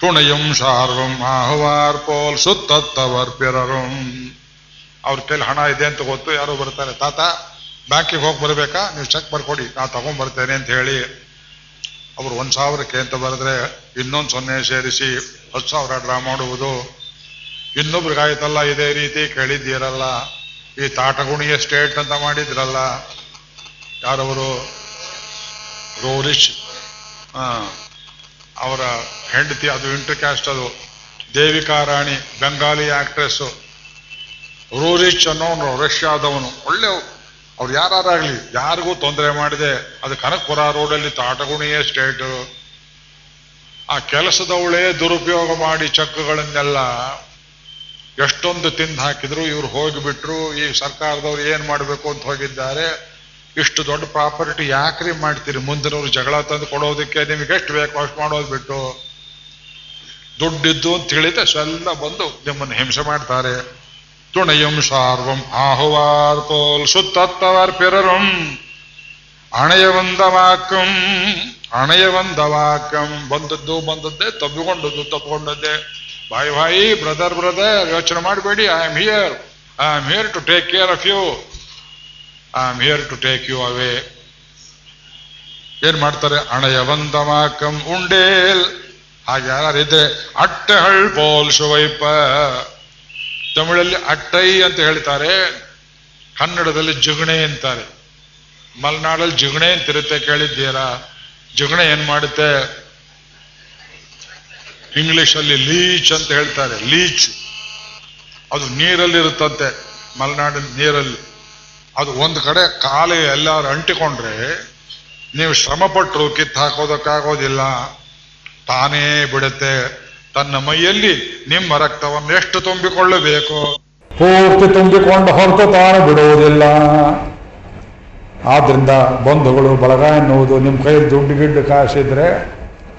ತುಣಯಂ ಶಾರ್ವಂ ಆಹುವಾರ್ ಪೋಲ್ ಸುತ್ತತ್ತವರ್ ಪಿರರಂ. ಅವ್ರ ಕೈಲಿ ಹಣ ಇದೆ ಅಂತ ಗೊತ್ತು. ಯಾರೋ ಬರ್ತಾರೆ, ತಾತ, ಬ್ಯಾಂಕಿಗೆ ಹೋಗಿ ಬರಬೇಕಾ? ನೀವು ಚೆಕ್ ಬರ್ಕೊಡಿ. ನಾ ತಗೊಂಡ್ ಬರ್ತೇನೆ ಅಂತ ಹೇಳಿ, ಅವರು ಒಂದ್ ಸಾವಿರಕ್ಕೆ ಅಂತ ಬರೆದ್ರೆ ಇನ್ನೊಂದು ಸೊನ್ನೆ ಸೇರಿಸಿ ಹತ್ತು ಸಾವಿರ ಡ್ರಾ ಮಾಡುವುದು. ಇನ್ನೊಬ್ರಿಗಾಯ್ತಲ್ಲ ಇದೇ ರೀತಿ ಕೇಳಿದ್ದೀರಲ್ಲ. ಈ ತಾಟಗುಣಿಯ ಸ್ಟೇಟ್ ಅಂತ ಮಾಡಿದ್ರಲ್ಲ. ಯಾರವರು? ರೋರಿಶ್. ಅವರ ಹೆಂಡತಿ, ಅದು ಇಂಟರ್ ಕ್ಯಾಸ್ಟ್ ಅದು. ದೇವಿಕಾ ರಾಣಿ, ಬೆಂಗಾಲಿ ಆಕ್ಟ್ರೆಸ್ ರೋರಿಚ್ ಅನ್ನೋನು, ರಷ್ಯಾದವನು. ಒಳ್ಳೆ ಅವ್ರು ಯಾರಾಗಲಿ ಯಾರಿಗೂ ತೊಂದರೆ ಮಾಡಿದೆ. ಅದು ಕನಕಪುರ ರೋಡಲ್ಲಿ ತಾಟಗುಣಿಯೇ ಸ್ಟೇಟ್ ಆ ಕೆಲಸದವಳೇ ದುರುಪಯೋಗ ಮಾಡಿ ಚೆಕ್ಗಳನ್ನೆಲ್ಲ ಎಷ್ಟೊಂದು ತಿಂದು ಹಾಕಿದ್ರು, ಇವ್ರು ಹೋಗಿಬಿಟ್ರು, ಈ ಸರ್ಕಾರದವ್ರು ಏನು ಮಾಡಬೇಕು ಅಂತ ಹೋಗಿದ್ದಾರೆ. ಇಷ್ಟು ದೊಡ್ಡ ಪ್ರಾಪರ್ಟಿ ಯಾಕ್ರಿ ಮಾಡ್ತೀರಿ? ಮುಂದಿನವ್ರು ಜಗಳ ತಂದು ಕೊಡೋದಕ್ಕೆ ನಿಮ್ಗೆ ಎಷ್ಟು ಬೇಕು ಅಷ್ಟು ಮಾಡೋದು ಬಿಟ್ಟು. ದುಡ್ಡಿದ್ದು ಅಂತ ತಿಳಿದ ಸೆಲ್ಲ ಬಂದು ನಿಮ್ಮನ್ನು ಹಿಂಸೆ ಮಾಡ್ತಾರೆ. ತುಣಯಂ ಸಾರ್ವಂ ಆಹುವಾರ್ ತೋಲ್ ಸುತ್ತತ್ತವರ್ ಪಿರರಂ. ಅಣೆಯ ಬಂದ ವಾಕ್ಯಂ ಅಣೆಯ ಬಂದ ವಾಕ್ಯಂ ಬಂದದ್ದು ಬಂದದ್ದೇ ತಬ್ಬಿಕೊಂಡದ್ದು ತಪ್ಪಿಕೊಂಡದ್ದೇ. ಬಾಯ್ ಬಾಯಿ ಬ್ರದರ್ ಬ್ರದರ್ ಯೋಚನೆ ಮಾಡಬೇಡಿ. I am here I am here to take care of you I am here to take you away ಏನ್ ಮಾಡ್ತಾರೆ? ಅಣಯ ಬಂದ ವಾಕಂ ಉಂಡೇಲ್ ಹಾಗೆ ಯಾರಿದ್ರೆ ಅಟ್ಟಹಳ್ ಪೋಲ್ ಶುವೈಪ. ತಮಿಳಲ್ಲಿ ಅಟ್ಟೈ ಅಂತ ಹೇಳ್ತಾರೆ. ಕನ್ನಡದಲ್ಲಿ ಜುಗಣೆ ಅಂತಾರೆ. ಮಲೆನಾಡಲ್ಲಿ ಜಿಗಣೆ ಅಂತಿರುತ್ತೆ ಕೇಳಿದ್ದೀರಾ? ಜಿಗಣೆ ಏನ್ ಮಾಡುತ್ತೆ? ಇಂಗ್ಲಿಷ್ ಅಲ್ಲಿ ಲೀಚ್ ಅಂತ ಹೇಳ್ತಾರೆ, ಲೀಚ್. ಅದು ನೀರಲ್ಲಿ ಇರುತ್ತಂತೆ, ಮಲೆನಾಡಿನ ನೀರಲ್ಲಿ. ಅದು ಒಂದು ಕಡೆ ಕಾಲು ಎಲ್ಲಾರು ಅಂಟಿಕೊಂಡ್ರೆ ನೀವು ಶ್ರಮಪಟ್ಟರು ಕಿತ್ತು ಹಾಕೋದಕ್ಕಾಗೋದಿಲ್ಲ. ತಾನೇ ಬಿಡುತ್ತೆ. ತನ್ನ ಮೈಯಲ್ಲಿ ನಿಮ್ಮ ರಕ್ತವನ್ನು ಎಷ್ಟು ತುಂಬಿಕೊಳ್ಳಬೇಕು? ಪೂರ್ತಿ ತುಂಬಿಕೊಂಡು ಹೊರತು ತಾನು ಬಿಡುವುದಿಲ್ಲ. ಆದ್ರಿಂದ ಬಂಧುಗಳು ಬಳಗ ಎನ್ನುವುದು ನಿಮ್ಮ ಕೈಯಲ್ಲಿ ದುಡ್ಡು ಗಿಡ್ಡು ಕಾಸಿದ್ರೆ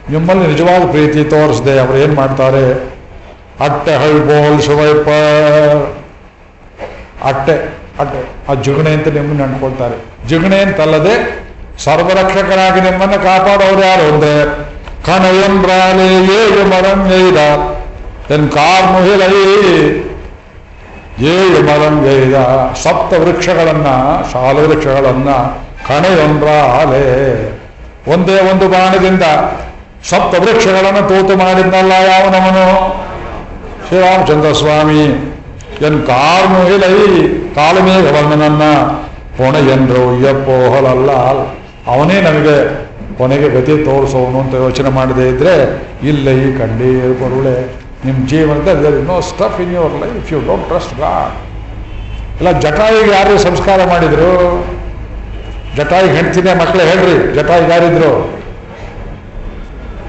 ನಿಮ್ಮಲ್ಲಿ ನಿಜವಾದ ಪ್ರೀತಿ ತೋರಿಸದೆ ಅವ್ರು ಏನು ಮಾಡ್ತಾರೆ? ಅಟ್ಟೆ ಹಳ್ಬೋಲ್ ಶಿವೈಪ ಅಟ್ಟೆ ಅಟ್ಟೆ, ಆ ಜುಗಣೆ ಅಂತ ನಿಮ್ಮನ್ನು ಅಂದ್ಕೊಳ್ತಾರೆ ಜುಗಣೆ ಅಂತಲ್ಲದೆ ಸರ್ವರಕ್ಷಕರಾಗಿ ನಿಮ್ಮನ್ನು ಕಾಪಾಡೋರು ಯಾರು ಅಂದ್ರೆ ಕಣಯಂಬ್ರಾಲೆ ಏಳು ಮರಂ ಎನ್ ಕಾರ್ ಮುಹಿಲೈ ಏಳು ಮರಂ ಎಯ್ದ ಸಪ್ತ ವೃಕ್ಷಗಳನ್ನ ವೃಕ್ಷಗಳನ್ನು ವೃಕ್ಷಗಳನ್ನ ಆಲೆ ಒಂದೇ ಒಂದು ಬಾಣದಿಂದ ಸಪ್ತ ವೃಕ್ಷಗಳನ್ನು ತೂತು ಮಾಡಿದ್ನಲ್ಲ ಯಾವನವನು? ಶ್ರೀರಾಮಚಂದ್ರ ಸ್ವಾಮಿ. ಎನ್ ಕಾರ್ಮುಹಿಲೈ ಕಾಲಮೇಘವರ್ಣನನ್ನ ಎಂದ್ರು ಅಯ್ಯಪ್ಪೋಹಲಲ್ಲ ಅವನೇ ನಮಗೆ ಕೊನೆಗೆ ಗತಿ ತೋರಿಸೋನು ಅಂತ ಯೋಚನೆ ಮಾಡದೇ ಇದ್ರೆ, ಇಲ್ಲ ಈ ಕಂಡೀರ್ ಬರುಳೆ. ನಿಮ್ಮ ಜೀವನದಲ್ಲಿ no stuff in your life you don't trust God ಇಲ್ಲ, ಜಟಾಯಿಗೆ ಯಾರು ಸಂಸ್ಕಾರ ಮಾಡಿದರು? ಜಟಾಯಿಗೆ ಹೆಂಡ್ತಿನೇ ಮಕ್ಕಳೇ ಹೇಳ್ರಿ, ಜಟಾಯಿಗೆ ಯಾರಿದ್ರು?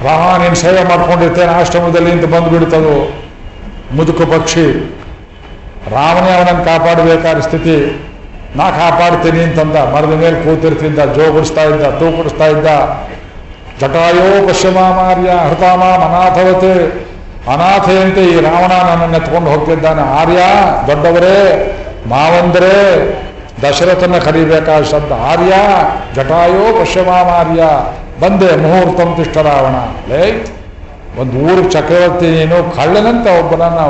ರಾಮ, ನೀನು ಸೇವೆ ಮಾಡ್ಕೊಂಡಿರ್ತೇನೆ ಆಶ್ರಮದಲ್ಲಿ ನಿಂತು ಬಂದು ಬಿಡ್ತದು. ಮುದುಕು ಪಕ್ಷಿ, ರಾಮನೇ ಅವನನ್ನು ಕಾಪಾಡಬೇಕಾದ ಸ್ಥಿತಿ. ನಾ ಕಾಪಾಡ್ತೀನಿ ಅಂತಂದ, ಮರದ ಮೇಲೆ ಕೂತಿರ್ತಿದ್ದ ಜೋಗುಡಿಸ್ತಾ ಇದ್ದ, ತೂಕುಡಿಸ್ತಾ ಇದ್ದ. ಜಟಾಯೋ ಪಶ್ಚಿಮಾಮಾರ್ಯ ಹೃತಾಮ ಅನಾಥವತೆ ಅನಾಥೆಯಂತೆ ಈ ರಾವಣ ನನ್ನನ್ನು ತಗೊಂಡು ಹೋಗ್ತಿದ್ದಾನೆ. ಆರ್ಯ, ದೊಡ್ಡವರೇ, ಮಾವಂದರೇ, ದಶರಥನ ಕರಿಬೇಕಾದ ಶಬ್ದ. ಆರ್ಯ, ಜಟಾಯೋ ಪಶ್ಚಿಮಾಮಾರ್ಯ ಬಂದೆ ಮುಹೂರ್ತಂ ತಿಷ್ಟ ರಾವಣ. ಲೇ, ಒಂದು ಊರು ಚಕ್ರವರ್ತಿ ನೀನು, ಕಳ್ಳನಂತ ಒಬ್ಬನನ್ನ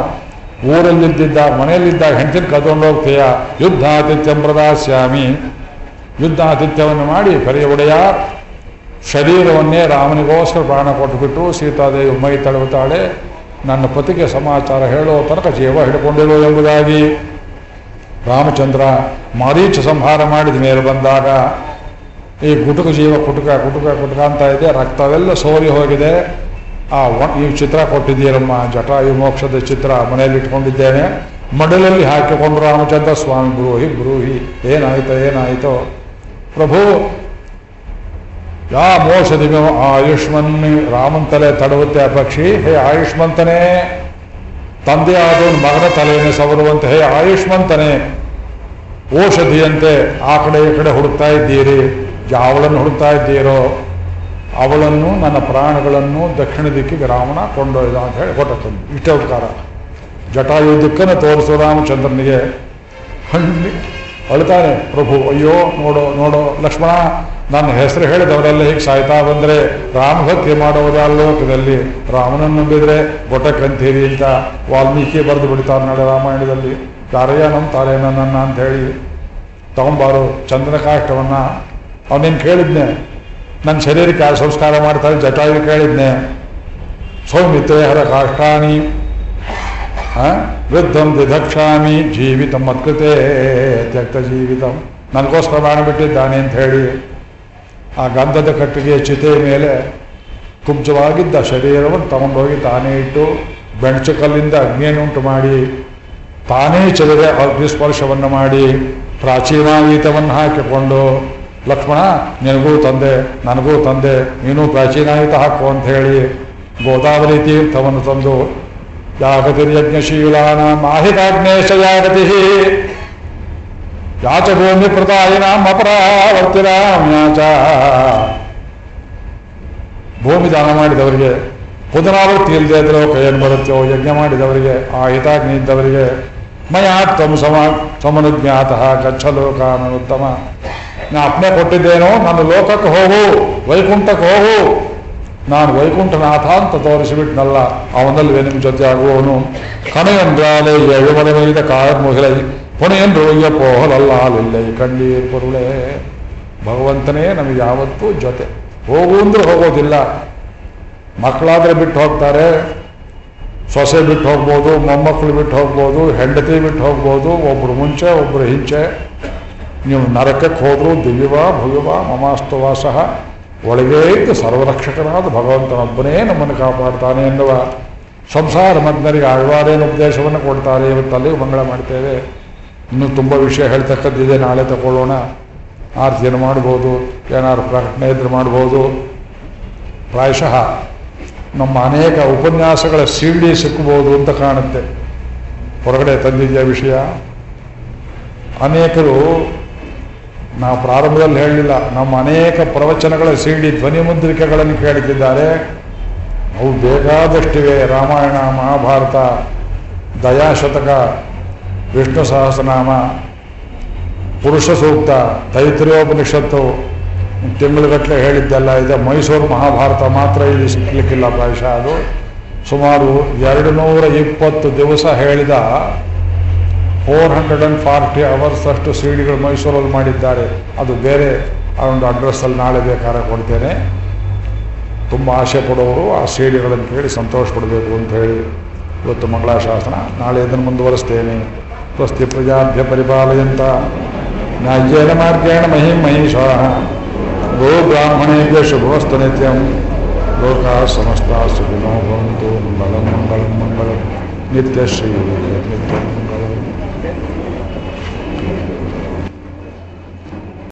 ಊರಲ್ಲಿದ್ದಿದ್ದ ಮನೆಯಲ್ಲಿದ್ದಾಗ ಹೆಂಡತಿನ ಕದ್ಕೊಂಡು ಹೋಗ್ತೀಯ? ಯುದ್ಧಾತಿಥ್ಯಂ ಪ್ರದಾಸ್ಯಾಮಿ. ಯುದ್ಧಾತಿಥ್ಯವನ್ನು ಮಾಡಿ ಬರೀ ಒಡೆಯ, ಶರೀರವನ್ನೇ ರಾಮನಿಗೋಸ್ಕರ ಪ್ರಾಣ ಕೊಟ್ಟುಬಿಟ್ಟು ಸೀತಾದೇವಿ ಮೈ ತಡವುತ್ತಾಳೆ ನನ್ನ ಪತಿಗೆ ಸಮಾಚಾರ ಹೇಳೋ ತನಕ ಜೀವ ಹಿಡ್ಕೊಂಡಿರೋ ಎಂಬುದಾಗಿ ರಾಮಚಂದ್ರ ಮಾರೀಚ ಸಂಹಾರ ಮಾಡಿದ ಮೇಲೆ ಬಂದಾಗ, ಈ ಗುಟುಕು ಜೀವ ಕುಟುಕ ಕುಟುಕ ಕುಟುಕ ಅಂತ ಇದೆ, ರಕ್ತವೆಲ್ಲ ಸೋರಿ ಹೋಗಿದೆ. ಆ ಈ ಚಿತ್ರ ಕೊಟ್ಟಿದ್ದೀರಮ್ಮ ಜಟಾಯು ಮೋಕ್ಷದ ಚಿತ್ರ ಮನೆಯಲ್ಲಿ ಇಟ್ಕೊಂಡಿದ್ದೇನೆ. ಮಡಲಲ್ಲಿ ಹಾಕಿಕೊಂಡು ರಾಮಚಂದ್ರ, ಸ್ವಾಮಿ ಬ್ರೂಹಿ ಬ್ರೂಹಿ, ಏನಾಯಿತೋ ಏನಾಯಿತೋ. ಪ್ರಭು ಯಾ ಮೋಷದಿಮೋ ಆಯುಷ್ಮನ್ ರಾಮನ್ ತಲೆ ತಡವುತ್ತೆ ಆ ಪಕ್ಷಿ. ಹೇ ಆಯುಷ್ಮಂತನೇ, ತಂದೆ ಆದವನು ಮಗನ ತಲೆಯನ್ನು ಸವರುವಂತೆ ಹೇ ಆಯುಷ್ಮಂತನೇ ಔಷಧಿಯಂತೆ ಆ ಕಡೆ ಈ ಕಡೆ ಹುಡುಕ್ತಾ ಇದ್ದೀರಿ. ಯಾವಳನ್ನು ಹುಡುಕ್ತಾ ಇದ್ದೀರೋ, ಅವಳನ್ನು, ನನ್ನ ಪ್ರಾಣಗಳನ್ನು ದಕ್ಷಿಣ ದಿಕ್ಕಿಗೆ ರಾವಣ ಕೊಂಡೊಯ್ದ ಅಂತ ಹೇಳಿ ಕೊಟ್ಟ ಇಷ್ಟೇ ಉಪಕಾರ. ಜಟಾಯು ತೋರಿಸು ರಾಮಚಂದ್ರನಿಗೆ. ಹಣ್ಣಿ ಅಳ್ತಾನೆ ಪ್ರಭು, ಅಯ್ಯೋ, ನೋಡೋ ನೋಡೋ, ಲಕ್ಷ್ಮಣ ನನ್ನ ಹೆಸರು ಹೇಳಿದವರೆಲ್ಲ ಹೀಗೆ ಸಾಯ್ತಾ ಬಂದರೆ ರಾಮ ಹತ್ಯೆ ಆ ಲೋಕದಲ್ಲಿ. ರಾಮನನ್ನು ನಂಬಿದರೆ ಗೊಟ್ಟಕ್ಕಂತೀರಿ ಅಂತ ವಾಲ್ಮೀಕಿ ಬರೆದು ಬಿಡ್ತಾರೆ ನಾಳೆ ರಾಮಾಯಣದಲ್ಲಿ. ತಾರೆಯ ನಮ್ಮ ತಾರೆಯ ನನ್ನ ಅಂತ ಹೇಳಿ ತಗೊಂಬಾರು ಚಂದ್ರನ ಕಾಷ್ಟವನ್ನು ಅವನೇನು ಕೇಳಿದ್ನೆ ನನ್ನ ಶರೀರಕ್ಕೆ ಸಂಸ್ಕಾರ ಮಾಡ್ತಾರೆ ಜಟಾಯು ಕೇಳಿದ್ನೆ. ಸೌಮಿತ್ರೇ ಹರ ಕಾಷ್ಟಾನಿ? ವೃದ್ಧಂ ದಿಧಕ್ಷಾಮಿ ಜೀವಿತಂ ಮತ್ಕೃತೆ ತ್ಯಕ್ತ ಜೀವಿತಂ. ನನಗೋಸ್ಕರ ಮಾಡಿಬಿಟ್ಟಿದ್ದಾನೆ ಬಿಟ್ಟಿದ್ದಾನೆ ಅಂತ ಹೇಳಿ ಆ ಗಂಧದ ಕಟ್ಟಿಗೆಯ ಚಿತೆಯ ಮೇಲೆ ಕುಬ್ಜವಾಗಿದ್ದ ಶರೀರವನ್ನು ತಗೊಂಡೋಗಿ ತಾನೇ ಇಟ್ಟು ಬೆಣಚು ಕಲ್ಲಿಂದ ಅಗ್ನಿಯನ್ನುಂಟು ಮಾಡಿ, ತಾನೇ ಚೆಲುವೆ ಅಗ್ನಿಸ್ಪರ್ಶವನ್ನು ಮಾಡಿ, ಪ್ರಾಚೀನಾಯುತವನ್ನು ಹಾಕಿಕೊಂಡು, ಲಕ್ಷ್ಮಣ, ನಿನಗೂ ತಂದೆ, ನನಗೂ ತಂದೆ, ನೀನು ಪ್ರಾಚೀನಾಯುತ ಹಾಕು ಅಂತ ಹೇಳಿ ಗೋದಾವರಿ ತೀರ್ಥವನ್ನು ತಂದು, ಯಾಗತಿರ್ಯಜ್ಞಶೀಲಾನ ಮಾಹಿತಾಗ್ನೇಶ ಯಾಗತಿ ಯಾಚ ಭೂಮಿ ಪ್ರದಾಯಿನಾಂ ಅಪರಾವರ್ತಿರಾಮ್ ಯಾಚ ಭೂಮಿ ದಾನ ಮಾಡಿದವರಿಗೆ ಪುನರಾವರ್ತಿ ಇಲ್ಲದೆ ಇದ್ರೆ ಕೈಯನ್ನು ಬರುತ್ತೋ ಯಜ್ಞ ಮಾಡಿದವರಿಗೆ ಆ ಹಿತಾಗ್ನಿ ಇದ್ದವರಿಗೆ ಮಯಾತ್ವಂ ಸಮ ಸಮನುಜ್ಞಾತಃ ಗಚ್ಚ ಲೋಕಾನುತ್ತಮ ನಾ ಅಪ್ನೆ ಕೊಟ್ಟಿದ್ದೇನೋ ನನ್ನ ಲೋಕಕ್ಕೆ ಹೋಗು, ವೈಕುಂಠಕ್ಕೆ ಹೋಗು. ನಾನು ವೈಕುಂಠನಾಥ ಅಂತ ತೋರಿಸಿಬಿಟ್ನಲ್ಲ ಅವನಲ್ಲಿ ನಿಮ್ಮ ಜೊತೆ ಆಗುವವನು ಕಣೆಯೊಂದಾಲೆ ಎಳುಮಲೆಮೈದ ಕಾರ್ ಮುಗಿಲೈ. ಪುಣೆಯನ್ ರೋಯ್ಯ ಪೋಹಲಲ್ಲಾಲಿಲ್ಲೈ ಕಣ್ಣೀರ್, ಪೊರುಳೆ. ಭಗವಂತನೇ ನಮಗೆ ಯಾವತ್ತೂ ಜೊತೆ. ಹೋಗು ಅಂದ್ರೆ ಹೋಗೋದಿಲ್ಲ. ಮಕ್ಕಳಾದ್ರೆ ಬಿಟ್ಟು ಹೋಗ್ತಾರೆ. ಸೊಸೆ ಬಿಟ್ಟು ಹೋಗ್ಬೋದು, ಮೊಮ್ಮಕ್ಕಳು ಬಿಟ್ಟು ಹೋಗ್ಬೋದು, ಹೆಂಡತಿ ಬಿಟ್ಟು ಹೋಗ್ಬೋದು, ಒಬ್ರು ಮುಂಚೆ, ಒಬ್ರು ಹಿಂಚೆ. ನೀವು ನರಕಕ್ಕೆ ಹೋದ್ರು ದಿವ್ಯವ, ಭವ್ಯವ, ಮಮಾಸ್ತವ ಸಹ ಒಳಗೇ ಇದ್ದು ಸರ್ವರಕ್ಷಕನಾದ ಭಗವಂತನೊಬ್ಬನೇ ನಮ್ಮನ್ನು ಕಾಪಾಡ್ತಾನೆ ಎನ್ನುವ ಸಂಸಾರ ಮಗ್ನರಿಗೆ ಆಳ್ವಾರೇನು ಉಪದೇಶವನ್ನು ಕೊಡ್ತಾರೆ ಇವತ್ತಲ್ಲಿ ಮಂಗಳ ಮಾಡ್ತೇವೆ. ಇನ್ನೂ ತುಂಬ ವಿಷಯ ಹೇಳ್ತಕ್ಕಂಥದ್ದಿದೆ ನಾಳೆ ತಗೊಳ್ಳೋಣ. ಆರತಿಯನ್ನು ಮಾಡ್ಬೋದು. ಏನಾದ್ರು ಪ್ರಕಟಣೆ ಇದ್ರೆ ಮಾಡ್ಬೋದು. ಪ್ರಾಯಶಃ ನಮ್ಮ ಅನೇಕ ಉಪನ್ಯಾಸಗಳ ಸಿಡಿ ಸಿಕ್ಕಬಹುದು ಅಂತ ಕಾಣುತ್ತೆ. ಹೊರಗಡೆ ತಂದಿದ್ದ ವಿಷಯ? ಅನೇಕರು ನಾವು ಪ್ರಾರಂಭದಲ್ಲಿ ಹೇಳಲಿಲ್ಲ. ನಮ್ಮ ಅನೇಕ ಪ್ರವಚನಗಳ ಸಿಡಿ ಧ್ವನಿ ಮುದ್ರಿಕೆಗಳನ್ನು ಕೇಳುತ್ತಿದ್ದಾರೆ ಅವು ಬೇಕಾದಷ್ಟಿವೆ. ರಾಮಾಯಣ, ಮಹಾಭಾರತ, ದಯಾಶತಕ ವಿಷ್ಣು ಸಹಸ್ರನಾಮ ಪುರುಷ ಸೂಕ್ತ, ತೈತ್ರಿಯೋಪನಿಷತ್ತು ತಿಂಗಳುಗಟ್ಟಲೆ ಹೇಳಿದ್ದೆಲ್ಲ ಇದೆ. ಮೈಸೂರು ಮಹಾಭಾರತ ಮಾತ್ರ ಇಲ್ಲಿ ಸಿಕ್ಕಲಿಕ್ಕಿಲ್ಲ ಪ್ರಾಯಶಃ ಅದು. ಸುಮಾರು ಎರಡು ನೂರ ಇಪ್ಪತ್ತು ದಿವಸ ಹೇಳಿದ four hundred and forty hours ಅಷ್ಟು ಸಿಡಿಗಳು ಮೈಸೂರಲ್ಲಿ ಮಾಡಿದ್ದಾರೆ. ಅದು ಬೇರೆ ಆ ಒಂದು ಅಡ್ರೆಸ್ಸಲ್ಲಿ ನಾಳೆ ಬೇಕಾದ್ರೆ ಕೊಡ್ತೇನೆ. ತುಂಬ ಆಸೆ ಪಡೋರು, ಆ ಸಿಡಿಗಳನ್ನು ಕೇಳಿ ಸಂತೋಷ ಪಡಬೇಕು ಅಂತ ಹೇಳಿ ಇವತ್ತು ಮಂಗಳಾಶಾಸನ. ನಾಳೆ ಇದನ್ನು ಮುಂದುವರಿಸ್ತೇನೆ. ಸ್ವಸ್ತಿ ಪ್ರಜಾಭ್ಯ ಪರಿಪಾಲಯಂತ ನ್ಯಾಯೇನ ಮಾರ್ಗೇಣ ಮಹಿಂ ಮಹಿಷಾ ಗೋ ಬ್ರಾಹ್ಮಣೇಭ್ಯ ಶುಭವಸ್ತು ನಿತ್ಯಂ ಲೋಕಾ ಸಮಸ್ತ ಸುಖಿನೋ ಭವಂತು ಮಂಗಳಂ ಮಂಗಳಂ ಮಂಗಳಂ ನಿತ್ಯಶ್ರೀ ನಿತ್ಯ ಮಂಗಳಂ